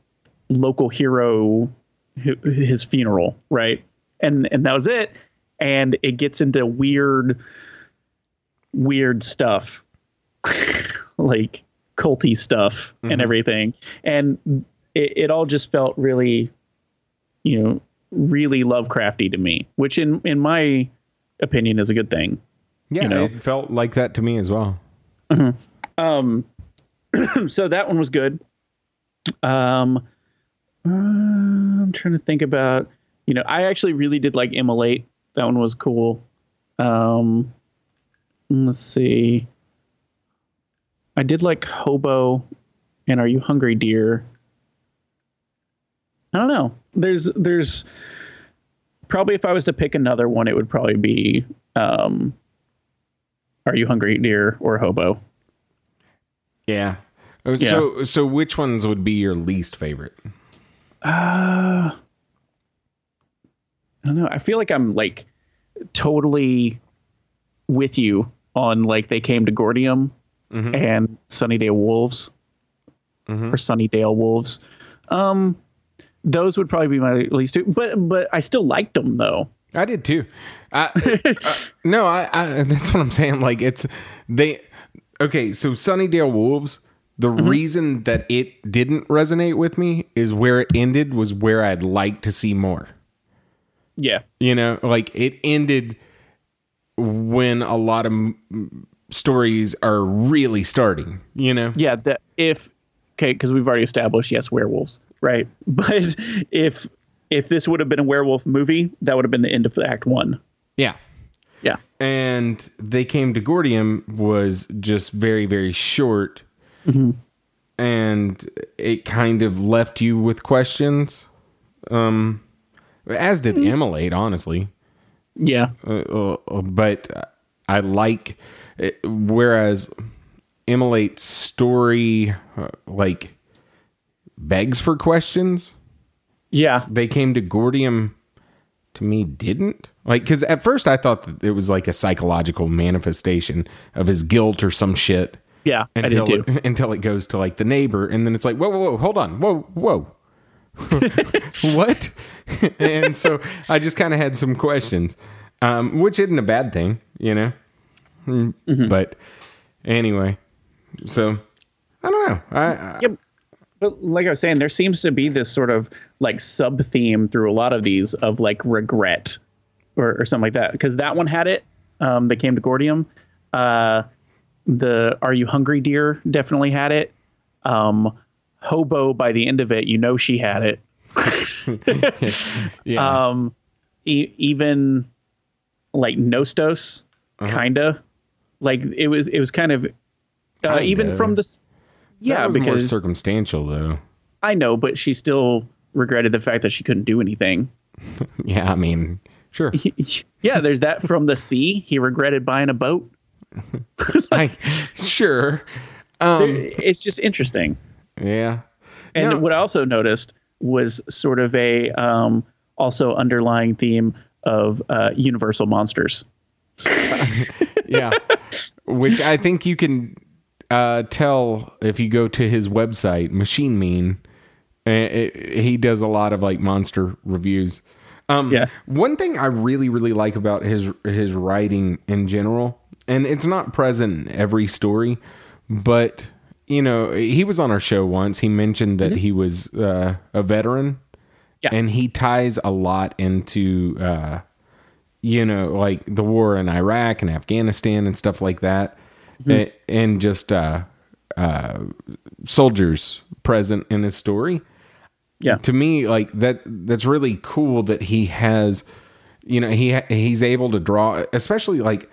local hero his funeral right? And and that was it and it gets into weird weird stuff [LAUGHS] like culty stuff and everything and it, it all just felt really you know really lovecrafty to me which in in my opinion is a good thing yeah, you know. it felt like that to me as well. Um, [CLEARS THROAT] so that one was good. Um, uh, I'm trying to think about, you know, I actually really did like Immolate. That one was cool. Um, let's see. I did like Hobo and Are You Hungry Dear? I don't know. There's, there's probably if I was to pick another one, it would probably be, um, Are You Hungry Dear or Hobo? Yeah. Oh, So so which ones would be your least favorite? Uh, I don't know. I feel like I'm like totally with you on like they came to Gordium and Sunnydale Wolves or Sunnydale Wolves. Um, those would probably be my least two, but but I still liked them though. I did too. I, uh, [LAUGHS] no, I, I. That's what I'm saying. Like it's they. Okay, so Sunnydale Wolves. The reason that it didn't resonate with me is where it ended was where I'd like to see more. Yeah, You know, like it ended when a lot of m- stories are really starting. You know, yeah. That if okay, because we've already established yes, werewolves, right? [LAUGHS] But if if this would have been a werewolf movie, that would have been the end of Act One. yeah. Yeah. and they came to Gordium was just very very short and it kind of left you with questions. Um, as did Emulate, honestly. Yeah. Uh, uh, but I like, it, whereas Emulate's story, uh, like, begs for questions. Yeah. They came to Gordium to me didn't like because at first i thought that it was like a psychological manifestation of his guilt or some shit Yeah. I until did too. it, [LAUGHS] until it goes to like the neighbor and then it's like whoa whoa whoa hold on whoa whoa [LAUGHS] what and so i just kind of had some questions um, which isn't a bad thing you know Mm, Mm-hmm. but anyway so i don't know i, I Yep. But like I was saying, there seems to be this sort of like sub theme through a lot of these of like regret or, or something like that. Because that one had it. Um, that came to Gordium. Uh, the Are You Hungry Dear definitely had it. Um, Hobo by the end of it, you know she had it. [LAUGHS] yeah Um, e- even like Nostos, Uh-huh. kinda like it was. It was kind of uh, even from this. Yeah, was more because circumstantial though I know, but she still regretted the fact that she couldn't do anything. [LAUGHS] yeah i mean sure [LAUGHS] yeah, there's that from the sea. He regretted buying a boat. I, sure um It's just interesting. Yeah And No. what I also noticed was sort of a um, also underlying theme of uh, universal monsters. [LAUGHS] yeah which i think you can uh, tell if you go to his website machine mean uh, it- he does a lot of like monster reviews um Yeah. one thing i really really like about his his writing in general and it's not present in every story but you know he was on our show once he mentioned that he was uh, a veteran Yeah. and he ties a lot into uh you know, like the war in Iraq and Afghanistan and stuff like that, and, and just uh, uh, soldiers present in his story. Yeah. To me, like that, that's really cool that he has, you know, he he's able to draw, especially like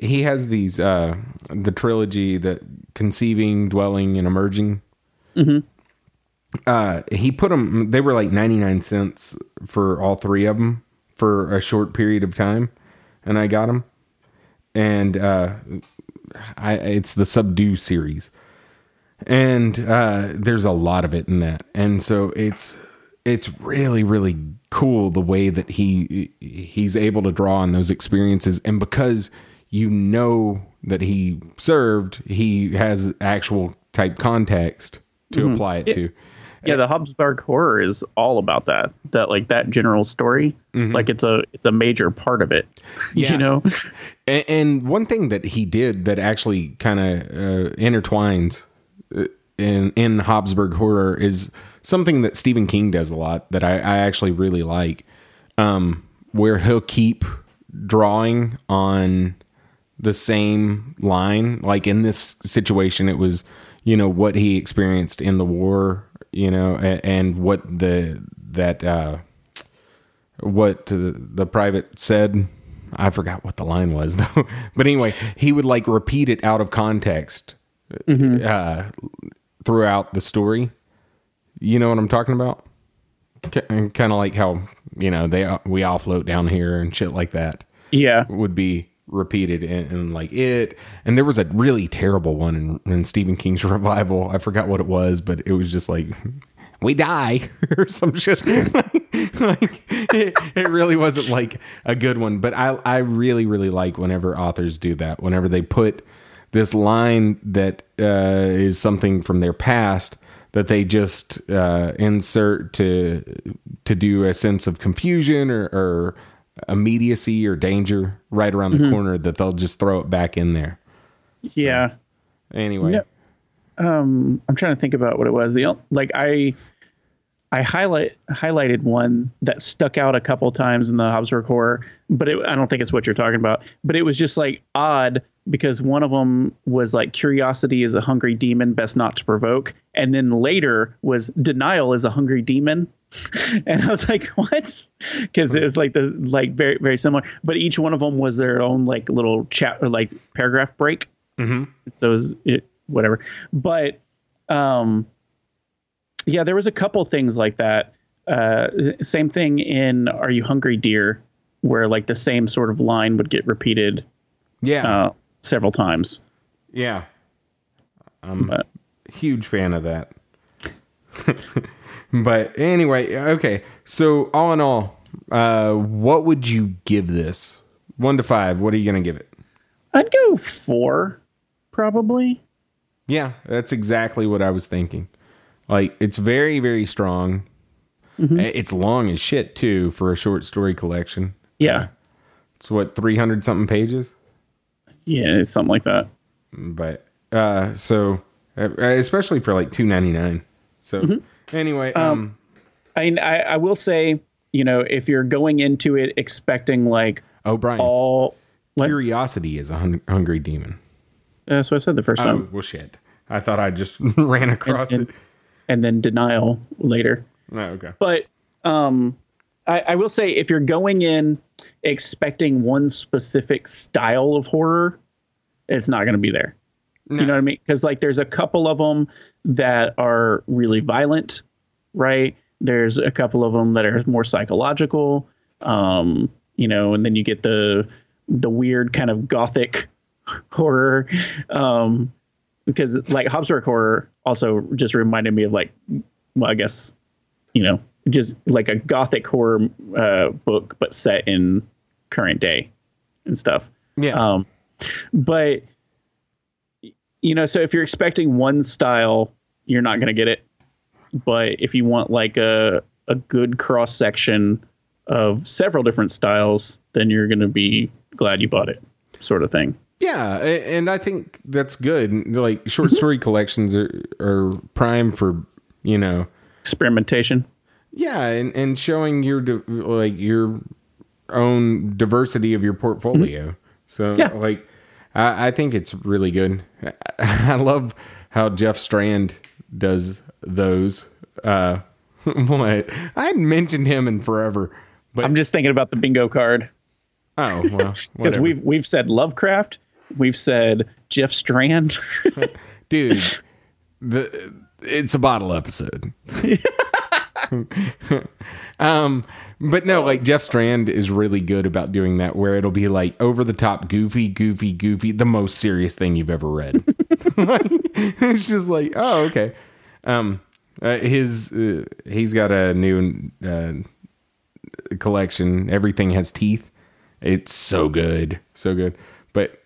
he has these uh, the trilogy that conceiving, dwelling, and emerging. Uh, he put them. They were like ninety nine cents for all three of them for a short period of time, and I got them. And uh, I it's the Subdue series, and uh, there's a lot of it in that, and so it's it's really really cool the way that he he's able to draw on those experiences, and because you know that he served, he has actual type context to apply it to. Yeah, the Hobbsburg horror is all about that. That like that general story. Like it's a it's a major part of it. [LAUGHS] Yeah. You know? [LAUGHS] And, and one thing that he did that actually kind of uh, intertwines uh, in in Hobbsburg horror is something that Stephen King does a lot that I, I actually really like, um, where he'll keep drawing on the same line. Like in this situation, it was you know what he experienced in the war, you know, and, and what the that uh, what the, the private said. I forgot what the line was [LAUGHS] though. But anyway, he would like repeat it out of context uh, throughout the story. You know what I'm talking about? Kind of like how you know they we all float down here and shit like that Yeah. would be repeated in, in like it. And there was a really terrible one in, in Stephen King's [LAUGHS] revival. I forgot what it was, but it was just like we die [LAUGHS] or some shit. [LAUGHS] like, it, it really wasn't like a good one. But I I really really like whenever authors do that. Whenever they put this line that uh, is something from their past that they just uh, insert to to do a sense of confusion or, or immediacy or danger right around the corner that they'll just throw it back in there. Yeah. Anyway, No. um i'm trying to think about what it was the like i i highlight highlighted one that stuck out a couple times in the Hobbsburg horror but it, i don't think it's what you're talking about but it was just like odd because one of them was like curiosity is a hungry demon best not to provoke. And then later was denial is a hungry demon. [LAUGHS] And i was like what? [LAUGHS] Because it was like the like very very similar. But each one of them was their own like little chat or like paragraph break. So it was it whatever. But Um, yeah, there was a couple things like that. Uh, same thing in Are You Hungry, Dear, where like the same sort of line would get repeated. Yeah. uh, several times. yeah. I'm But- a huge fan of that. [LAUGHS] but anyway, okay. So all in all, uh, what would you give this? One to five. What are you going to give it? I'd go four, probably. Yeah, that's exactly what I was thinking. Like it's very, very strong. It's long as shit too for a short story collection. Yeah, It's what three hundred something pages. Yeah, it's something like that. but uh so uh, especially for like 299 so anyway um, I, mean, I I will say, you know, if you're going into it expecting like oh brian all, what? curiosity is a hun- hungry demon. That's what I said the first oh time, well shit. I thought i just [LAUGHS] ran across and, it. and then denial later. oh, okay. But um I, I will say if you're going in expecting one specific style of horror it's not going to be there. You know what i mean? Because like there's a couple of them that are really violent right? There's a couple of them that are more psychological um you know and then you get the the weird kind of gothic [LAUGHS] horror um because like Hobbsburg horror also just reminded me of like well i guess you know, just like a gothic horror uh, book, but set in current day and stuff. yeah Um, but you know, so if you're expecting one style, you're not going to get it. But if you want like a a good cross section of several different styles, then you're going to be glad you bought it, sort of thing. yeah and i think that's good like short story [LAUGHS] collections are are prime for you know Experimentation. Yeah and and showing your like your own diversity of your portfolio. So Yeah. like I, I think it's really good. [LAUGHS] I love how jeff strand does those uh [LAUGHS] what? I hadn't mentioned him in forever but I'm just thinking about the bingo card. Oh well [LAUGHS] because we've we've said Lovecraft, we've said Jeff Strand. dude the it's a bottle episode [LAUGHS] um but no like jeff strand is really good about doing that where it'll be like over the top goofy goofy goofy the most serious thing you've ever read. [LAUGHS] [LAUGHS] It's just like oh okay. Um uh, his uh, he's got a new uh, collection everything has teeth. It's so good so good. But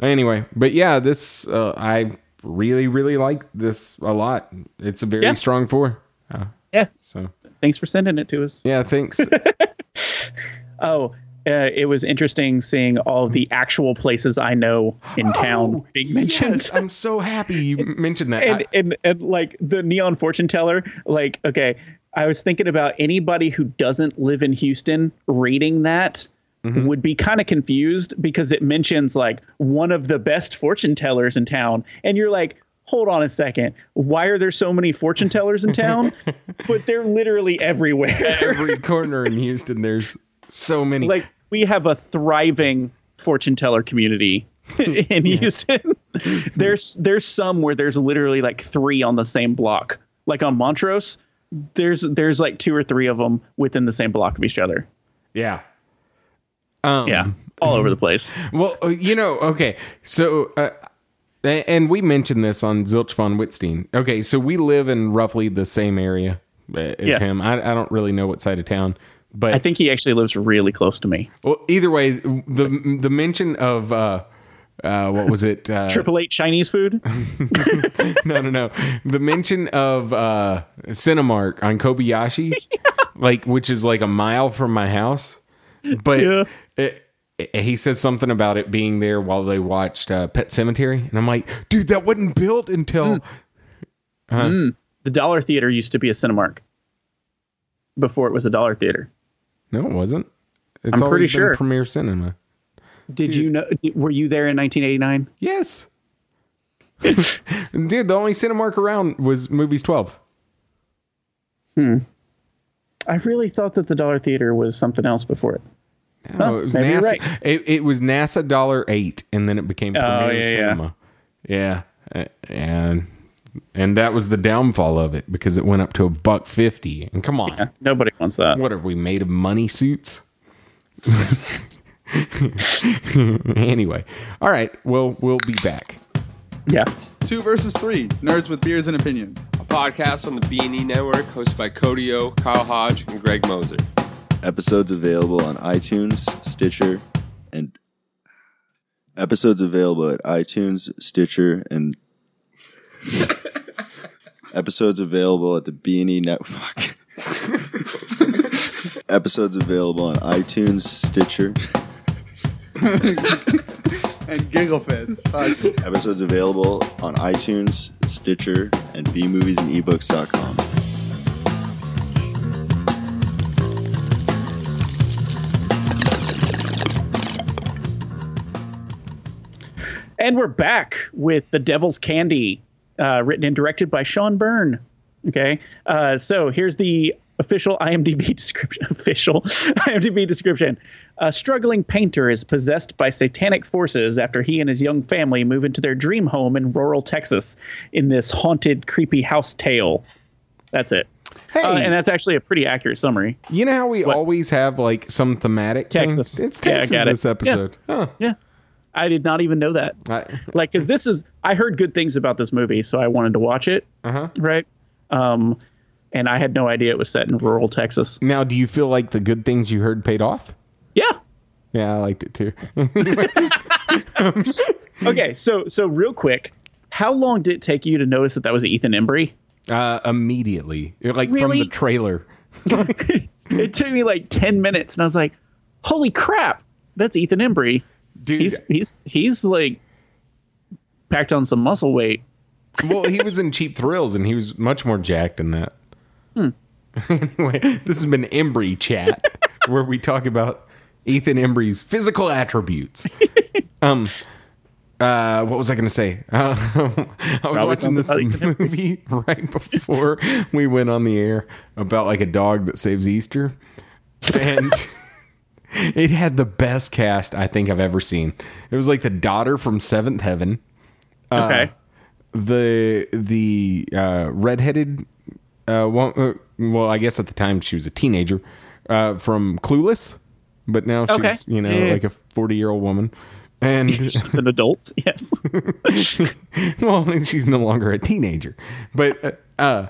anyway but yeah this uh, i really really like this a lot. It's a very Yeah. strong four. Uh, yeah, so thanks for sending it to us. yeah thanks [LAUGHS] Oh, uh, it was interesting seeing all the actual places I know in town Oh, being mentioned. yes, i'm so happy you mentioned that and, I- and and like the neon fortune teller like okay i was thinking about anybody who doesn't live in houston reading that Mm-hmm. would be kind of confused because it mentions like one of the best fortune tellers in town and you're like hold on a second why are there so many fortune tellers in town [LAUGHS] but they're literally everywhere every corner in houston there's so many like we have a thriving fortune teller community [LAUGHS] in Houston. [LAUGHS] there's there's some where there's literally like three on the same block. Like on Montrose, there's there's like two or three of them within the same block of each other. yeah um Yeah, all over the place. Well, uh, you know, okay. So, uh, and we mentioned this on Zilch von Wittstein. Okay, so we live in roughly the same area uh, as Yeah. him. I, I don't really know what side of town, but I think he actually lives really close to me. well, either way, the the mention of uh, uh, what was it? Uh, Triple Eight Chinese food. [LAUGHS] no, no, no. The mention of uh, Cinemark on Kobayashi, [LAUGHS] like which is like a mile from my house, but Yeah. it- he said something about it being there while they watched uh, Pet Sematary, and I'm like, dude, that wasn't built until The Dollar Theater used to be a Cinemark before it was a Dollar Theater. no, it wasn't. It's I'm pretty sure. Premier Cinema. Did you know? Were you there in 1989? Yes, [LAUGHS] dude. The only Cinemark around was Movies 12. Hmm. I really thought that the Dollar Theater was something else before it. No, Huh, it was maybe you're NASA. right. It, it was NASA dollar eight, and then it became Premier Oh, yeah, yeah. Cinema. Yeah, Uh, and and that was the downfall of it because it went up to a buck fifty. And come on, Yeah, nobody wants that. what are we made of money suits? [LAUGHS] anyway, all right. Well, we'll be back. Yeah. Two versus three. Nerds with beers and opinions. a podcast on the B&E Network hosted by Cody O, Kyle Hodge, and Greg Moser. Episodes available on iTunes, Stitcher, and episodes available at iTunes, Stitcher, and [LAUGHS] episodes available at the B&E Network. [LAUGHS] episodes available on iTunes, Stitcher. And giggle fits. Fuck. Episodes available on iTunes, Stitcher, and bmoviesandebooks.com. And we're back with The Devil's Candy, uh, written and directed by Sean Byrne. Okay. Uh, so here's the official IMDb [LAUGHS] description. Official [LAUGHS] IMDb description. A struggling painter is possessed by satanic forces after he and his young family move into their dream home in rural Texas in this haunted, creepy house tale. That's it. Hey, Uh, and that's actually a pretty accurate summary. you know how we What? always have like some thematic thing? Texas. It's Yeah, I got it. this episode. Huh. Yeah. I did not even know that. I- [LAUGHS] like because this is i heard good things about this movie so i wanted to watch it Uh-huh. right um and i had no idea it was set in rural texas Now, do you feel like the good things you heard paid off? yeah Yeah, I liked it too. [LAUGHS] okay so so real quick how long did it take you to notice that that was ethan embry uh, immediately, like Really? from the trailer. [LAUGHS] it took me like 10 minutes and i was like holy crap that's ethan embry Dude, he's he's he's like packed on some muscle weight well, he was in Cheap Thrills, and he was much more jacked than that. Hmm. [LAUGHS] anyway, this has been Embry Chat, [LAUGHS] where we talk about Ethan Embry's physical attributes. [LAUGHS] um, uh, what was I going to say? Uh, I was watching this movie right before we went on the air about like a dog that saves Easter, and. It had the best cast I think I've ever seen. It was like the daughter from Seventh Heaven okay the the uh, redheaded uh, one, uh, well, I guess at the time she was a teenager uh, from Clueless, but now she's Okay. you know Yeah, yeah. like a forty year old woman, and [LAUGHS] she's an adult [LAUGHS] yes [LAUGHS] well, she's no longer a teenager, but. Uh,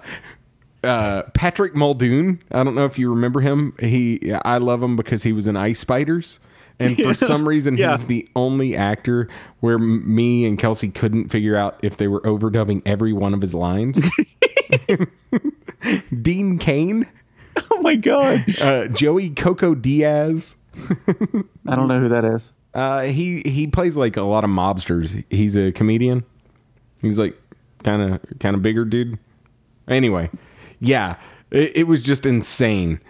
uh, Patrick Muldoon. I don't know if you remember him. He, I love him because he was in Ice Spiders, and for [LAUGHS] some reason, he Yeah. was the only actor where m- me and Kelsey couldn't figure out if they were overdubbing every one of his lines. [LAUGHS] Dean Cain, oh my god uh, Joey Coco Diaz. i don't know who that is Uh, he he plays like a lot of mobsters. He's a comedian. He's like kind of kind of bigger dude. Anyway, yeah, it, it was just insane.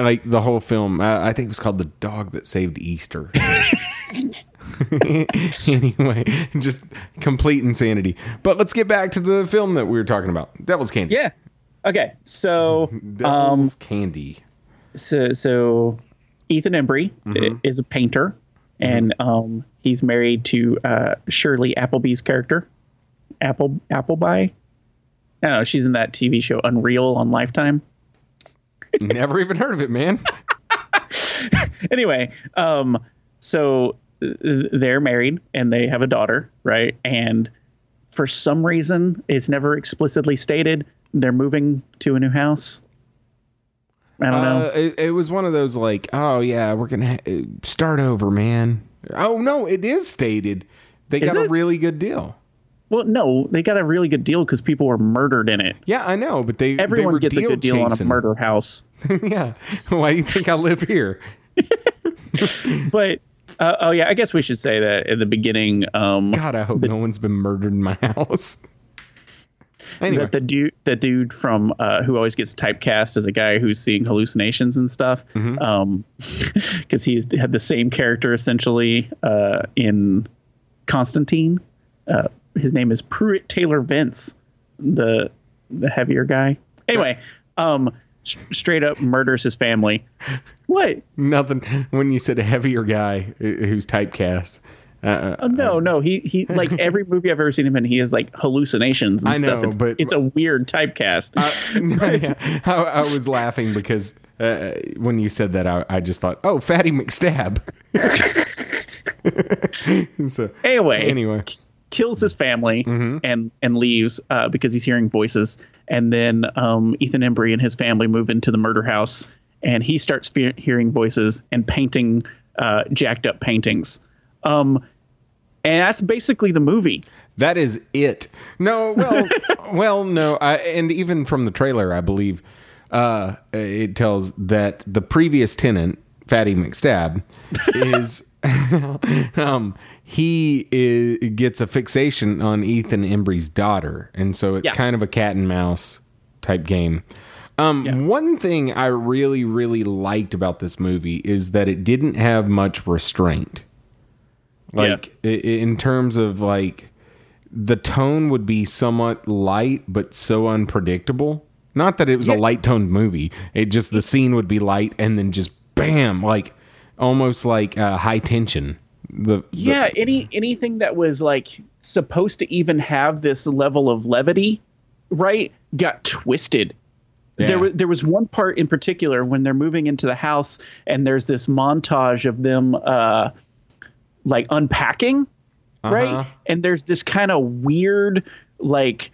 Like the whole film, uh, I think it was called "The Dog That Saved Easter." [LAUGHS] anyway, just complete insanity. But let's get back to the film that we were talking about, Devil's Candy. yeah okay so Devil's Candy. so so Ethan Embry i- is a painter, and um, he's married to uh, Shiri Appleby's character, Apple Appleby. I don't know. She's in that TV show Unreal on Lifetime. [LAUGHS] Never even heard of it, man. [LAUGHS] Anyway, um, so uh, they're married and they have a daughter, right? And for some reason, it's never explicitly stated they're moving to a new house. I don't know. Uh, it, it was one of those like, oh yeah, we're gonna ha- start over, man. Oh no, it is stated they Is got a really good deal. Well, no, they got a really good deal because people were murdered in it. Yeah, I know, but they they Everyone were gets a good deal on a murder house. [LAUGHS] yeah, why do you think I live here? [LAUGHS] But uh, oh yeah, I guess we should say that in the beginning, um, God, I hope no one's been murdered in my house. [LAUGHS] Anyway, that the dude, the dude from uh, who always gets typecast as a guy who's seeing hallucinations and stuff, Mm-hmm. um, because he's had the same character essentially uh, in Constantine. Uh, his name is Pruitt Taylor Vince, the the heavier guy. Anyway, um, s- straight up murders his family. What? nothing. When you said a heavier guy uh, who's typecast, Uh, Oh no, no, he he like every movie I've ever seen him in, he has like hallucinations and I stuff. know, it's, but- it's a weird typecast. [LAUGHS] [LAUGHS] yeah, I, I was laughing because uh, when you said that, I, I just thought, oh, Fatty McStab. [LAUGHS] so, anyway, anyway, kills his family Mm-hmm. and and leaves uh, because he's hearing voices. And then um, Ethan Embry and his family move into the murder house, and he starts fe- hearing voices and painting uh, jacked up paintings. Um, and that's basically the movie. that is it. No, well, [LAUGHS] well, no, I, and even from the trailer, I believe uh, it tells that the previous tenant, Fatty McStab, is [LAUGHS] um, he is, gets a fixation on Ethan Embry's daughter, and so it's Yeah. kind of a cat and mouse type game. Um, One thing I really, really liked about this movie is that it didn't have much restraint. Like i- in terms of like the tone would be somewhat light but so unpredictable. Not that it was a light toned movie. It just the scene would be light and then just bam, like almost like uh, high tension. The, the- Yeah, any anything that was like supposed to even have this level of levity, right, got twisted. Yeah. There was there was one part in particular when they're moving into the house and there's this montage of them uh like unpacking, right? Uh-huh. And there's this kind of weird like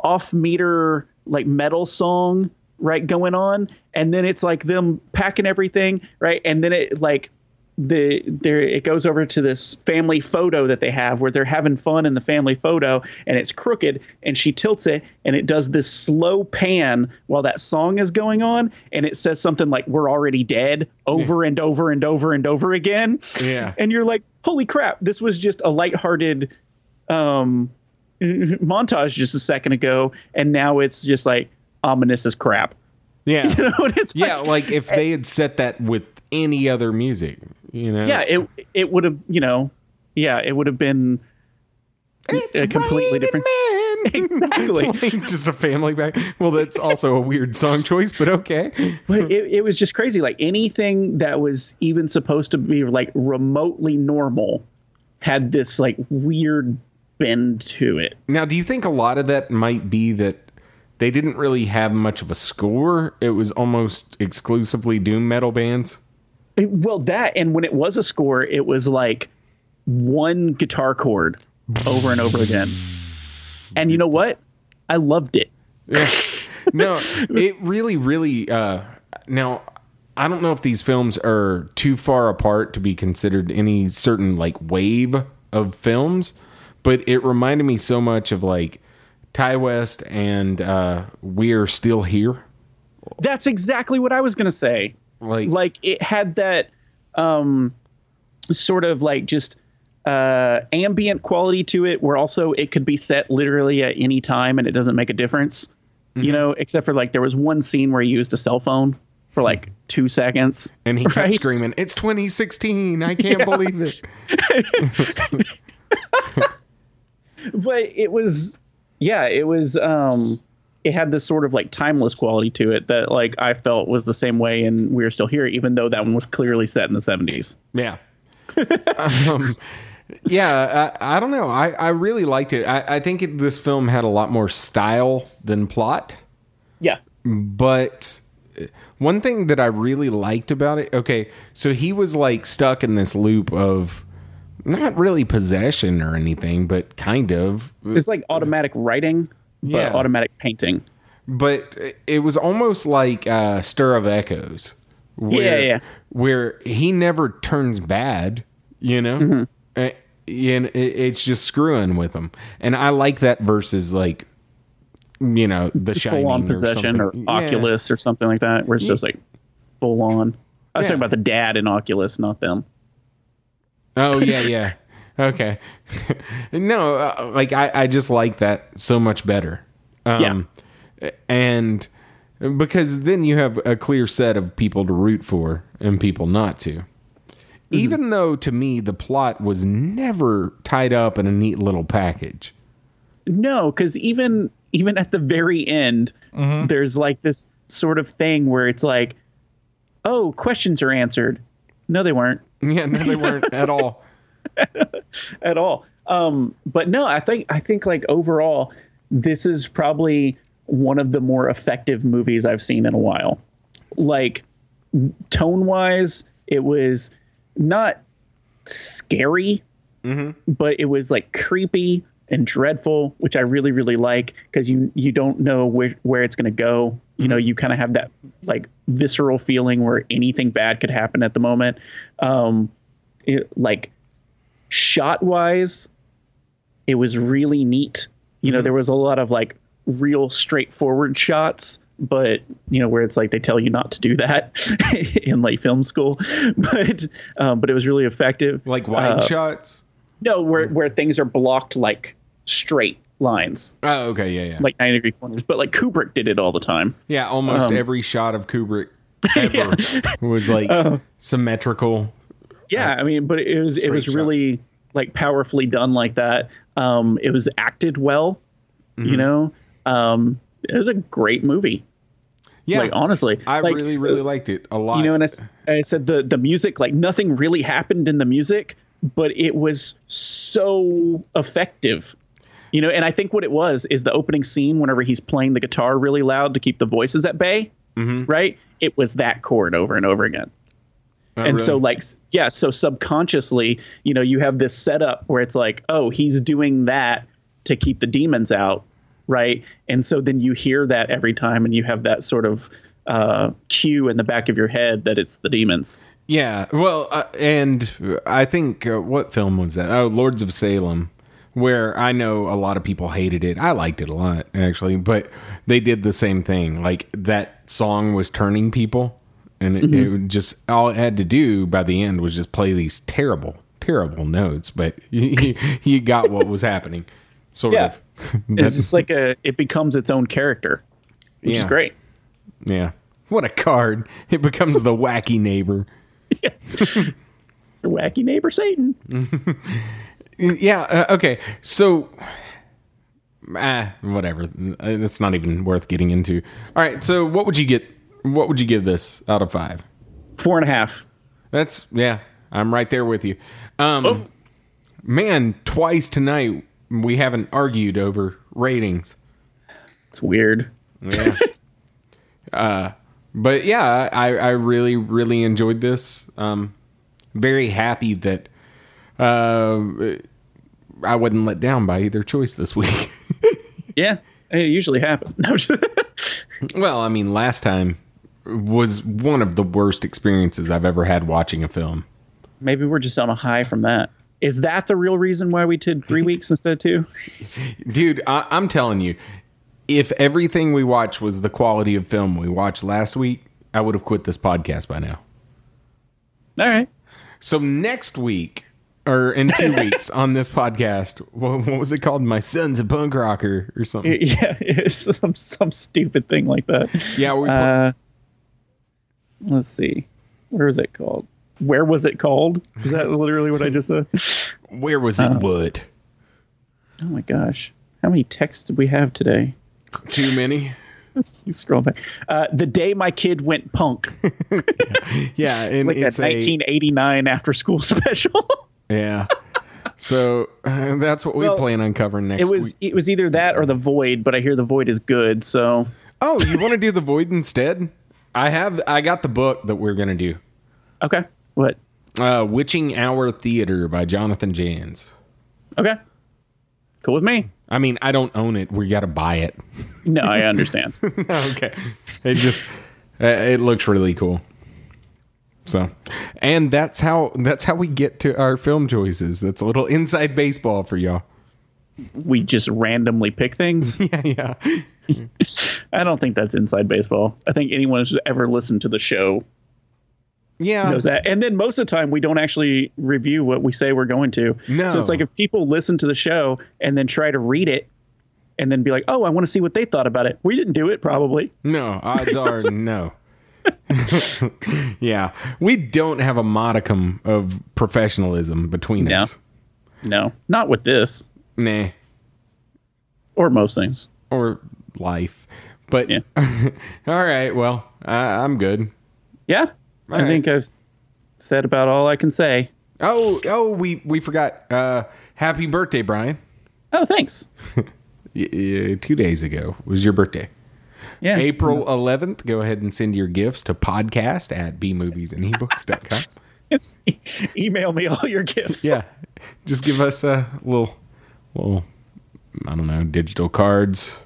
off meter like metal song right going on and then it's like them packing everything right and then it like the there it goes over to this family photo that they have where they're having fun in the family photo and it's crooked and she tilts it and it does this slow pan while that song is going on and it says something like we're already dead over and over and over and over again Yeah. and you're like holy crap this was just a lighthearted um montage just a second ago and now it's just like ominous as crap yeah. [LAUGHS] you know it's yeah, like, like if [LAUGHS] they had set that with any other music, you know. yeah it it would have you know yeah it would have been a completely different [LAUGHS] exactly [LAUGHS] Like, just a family back. Well, that's also a weird song choice, but okay. but it, it was just crazy like anything that was even supposed to be like remotely normal had this like weird bend to it Now, do you think a lot of that might be that they didn't really have much of a score? It was almost exclusively doom metal bands. It- well that and when it was a score it was like one guitar chord over and over again and you know what i loved it Yeah. [LAUGHS] No, it really, really. Uh, now, I don't know if these films are too far apart to be considered any certain like wave of films, but it reminded me so much of like Ti West and uh, We're Still Here. that's exactly what i was gonna say Like, like it had that um sort of like just uh ambient quality to it where also it could be set literally at any time and it doesn't make a difference you know except for like there was one scene where he used a cell phone for like two seconds and he kept right? screaming, "It's 2016! I can't [LAUGHS] believe it." [LAUGHS] but it was yeah it was um it had this sort of like timeless quality to it that like i felt was the same way and we are still here even though that one was clearly set in the 70s Yeah. [LAUGHS] um, yeah, I, I don't know. I, I really liked it. I, I think it, this film had a lot more style than plot. yeah But one thing that I really liked about it, okay, so he was like stuck in this loop of not really possession or anything, but kind of. it's like automatic writing Yeah. automatic painting But it was almost like uh, Stir of Echoes. Where, Yeah, yeah. Where he never turns bad, you know? Mm-hmm. And it's just screwing with him. And I like that versus like, you know, The full on possession or, something. Yeah. Oculus or something like that, where it's just like full on. I was Yeah. talking about the dad in Oculus, not them. Oh yeah, yeah. [LAUGHS] Okay. [LAUGHS] no, uh, like I, I just like that so much better. Um, And because then you have a clear set of people to root for and people not to. Even though to me the plot was never tied up in a neat little package. No, because even even at the very end, Mm-hmm. there's like this sort of thing where it's like, oh, questions are answered. No, they weren't. Yeah, no, they [LAUGHS] weren't at all. At all. Um, but no, I think I think like overall, this is probably one of the more effective movies I've seen in a while. Like tone wise, it was not scary, but it was like creepy and dreadful, which I really really like because you you don't know where where it's gonna go. You know, you kind of have that like visceral feeling where anything bad could happen at the moment. Um, it, like shot wise, it was really neat. You know, there was a lot of like real straightforward shots, but you know, where it's like they tell you not to do that [LAUGHS] in like film school, [LAUGHS] but um, but it was really effective. Like wide Uh, shots. No, where where things are blocked like straight lines, Oh, okay, yeah, yeah, like 90 degree corners. But like Kubrick did it all the time. yeah. Almost um, every shot of Kubrick [LAUGHS] ever was like Uh, symmetrical. Yeah, I mean, but it was it was shot. really like powerfully done like that. Um, it was acted well, Mm-hmm. you know. Um, it was a great movie. Yeah, Like honestly, I like, really, really liked it a lot. you know, and I said the the music, like nothing really happened in the music, but it was so effective. You know, and I think what it was is the opening scene whenever he's playing the guitar really loud to keep the voices at bay. Right? It was that chord over and over again. Oh, and so like yeah so subconsciously you know you have this setup where it's like oh he's doing that to keep the demons out right and so then you hear that every time and you have that sort of uh, cue in the back of your head that it's the demons Yeah, well, uh, and I think uh, what film was that? Oh, Lords of Salem, where I know a lot of people hated it. I liked it a lot actually, but they did the same thing. Like that song was turning people, and it, Mm-hmm. it just all it had to do by the end was just play these terrible, terrible notes, but [LAUGHS] you, you got what was happening. Sort Yeah. of. [LAUGHS] it's just like a it becomes its own character which Yeah. is great yeah. What a card! It becomes the wacky neighbor. your [LAUGHS] wacky neighbor satan Yeah. Uh, okay. So, ah, whatever. Uh, It's not even worth getting into. All right. So, what would you get? What would you give this out of five? four and a half That's yeah. I'm right there with you. Um, man, twice tonight we haven't argued over ratings. it's weird Yeah. [LAUGHS] uh, but yeah, I I really really enjoyed this. Um, very happy that uh, I wasn't let down by either choice this week. [LAUGHS] yeah it usually happens [LAUGHS] well, I mean, last time was one of the worst experiences I've ever had watching a film. maybe we're just on a high from that is that the real reason why we did three [LAUGHS] weeks instead of two Dude, I, I'm telling you, if everything we watched was the quality of film we watched last week, I would have quit this podcast by now. all right So next week, or in two [LAUGHS] weeks on this podcast, what, what was it called? My son's a punk rocker or something. [LAUGHS] yeah, it's some some stupid thing like that. Yeah, we Uh, let's see, where was it called? Where was it called? Is that literally what I just said? [LAUGHS] Where was it? What? Oh my gosh, how many texts did we have today? Too many? Let's [LAUGHS] scroll back. Uh, the day my kid went punk, [LAUGHS] Yeah, and like that it's a 1989 after school special. yeah. So uh, that's what we Well, plan on covering next it was week. it was either that or the void, but I hear the void is good. So Oh, you want to do the void instead? I have. I got the book that we're gonna do. okay, what? Uh, Witching Hour Theater by Jonathan Janz. Okay, cool with me. I mean, I don't own it. We got to buy it. [LAUGHS] No, I understand. [LAUGHS] okay. It just uh, it looks really cool. So, and that's how that's how we get to our film choices. That's a little inside baseball for y'all. We just randomly pick things. [LAUGHS] Yeah, yeah. [LAUGHS] I don't think that's inside baseball. I think anyone who's ever listened to the show Yeah. knows that. And then most of the time, we don't actually review what we say we're going to. No. So it's like if people listen to the show and then try to read it and then be like, oh, I want to see what they thought about it. We didn't do it, probably. No, odds are [LAUGHS] no. yeah, we don't have a modicum of professionalism between No. us. No, not with this Nah, or most things. or life. But Yeah. [LAUGHS] all right, well, I, I'm good. Yeah. All I right. think I've said about all I can say. Oh, oh, we we forgot. Uh, happy birthday, Brian. Oh, thanks. [LAUGHS] Two days ago was your birthday. Yeah. April 11th. Go ahead and send your gifts to podcast at bmoviesandebooks.com. E- [LAUGHS] Email me all your gifts. yeah. Just give us a little, little, I don't know, digital cards.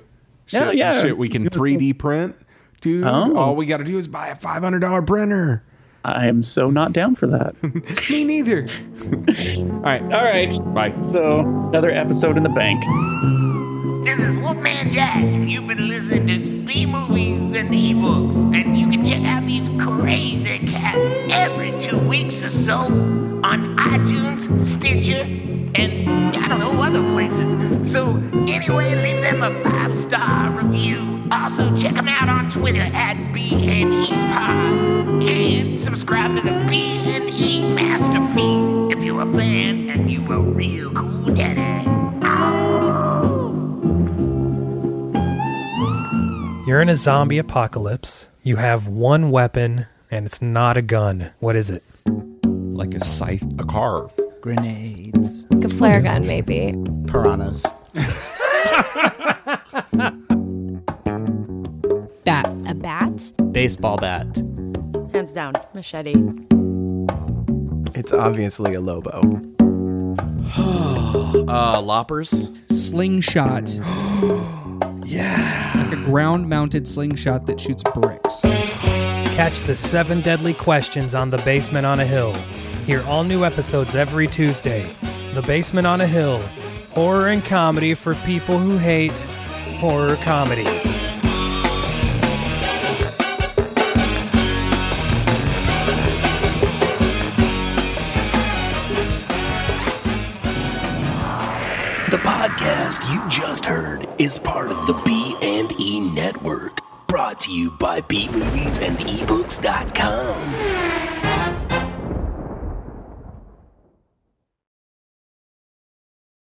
Shit, Yeah, yeah. Shit we can 3D print. Dude, Oh. all we got to do is buy a $500 printer. I am so not down for that. [LAUGHS] Me neither. [LAUGHS] all right. all right. Bye. So another episode in the bank. This is Wolfman Jack, and you've been listening to B movies and ebooks. And you can check out these crazy cats every two weeks or so on iTunes, Stitcher, and I don't know other places. So anyway, leave them a five star review. Also check them out on Twitter at B and E Pod, and subscribe to the B and E Master Feed if you're a fan and you a real cool daddy. Oh! You're in a zombie apocalypse. You have one weapon, and it's not a gun. What is it? Like a scythe, a car, Grenades. Like a flare gun, maybe. Piranhas. [LAUGHS] Bat. A bat? Baseball bat. Hands down. Machete. It's obviously a Lobo. [GASPS] uh, loppers, Slingshot. yeah. [GASPS] Like a ground mounted slingshot that shoots bricks. Catch the seven deadly questions on The Basement on a Hill. Hear all new episodes every Tuesday. The Basement on a Hill. Horror and comedy for people who hate horror comedies. The podcast you just heard is part of the B and E network, brought to you by bmoviesandebooks.com.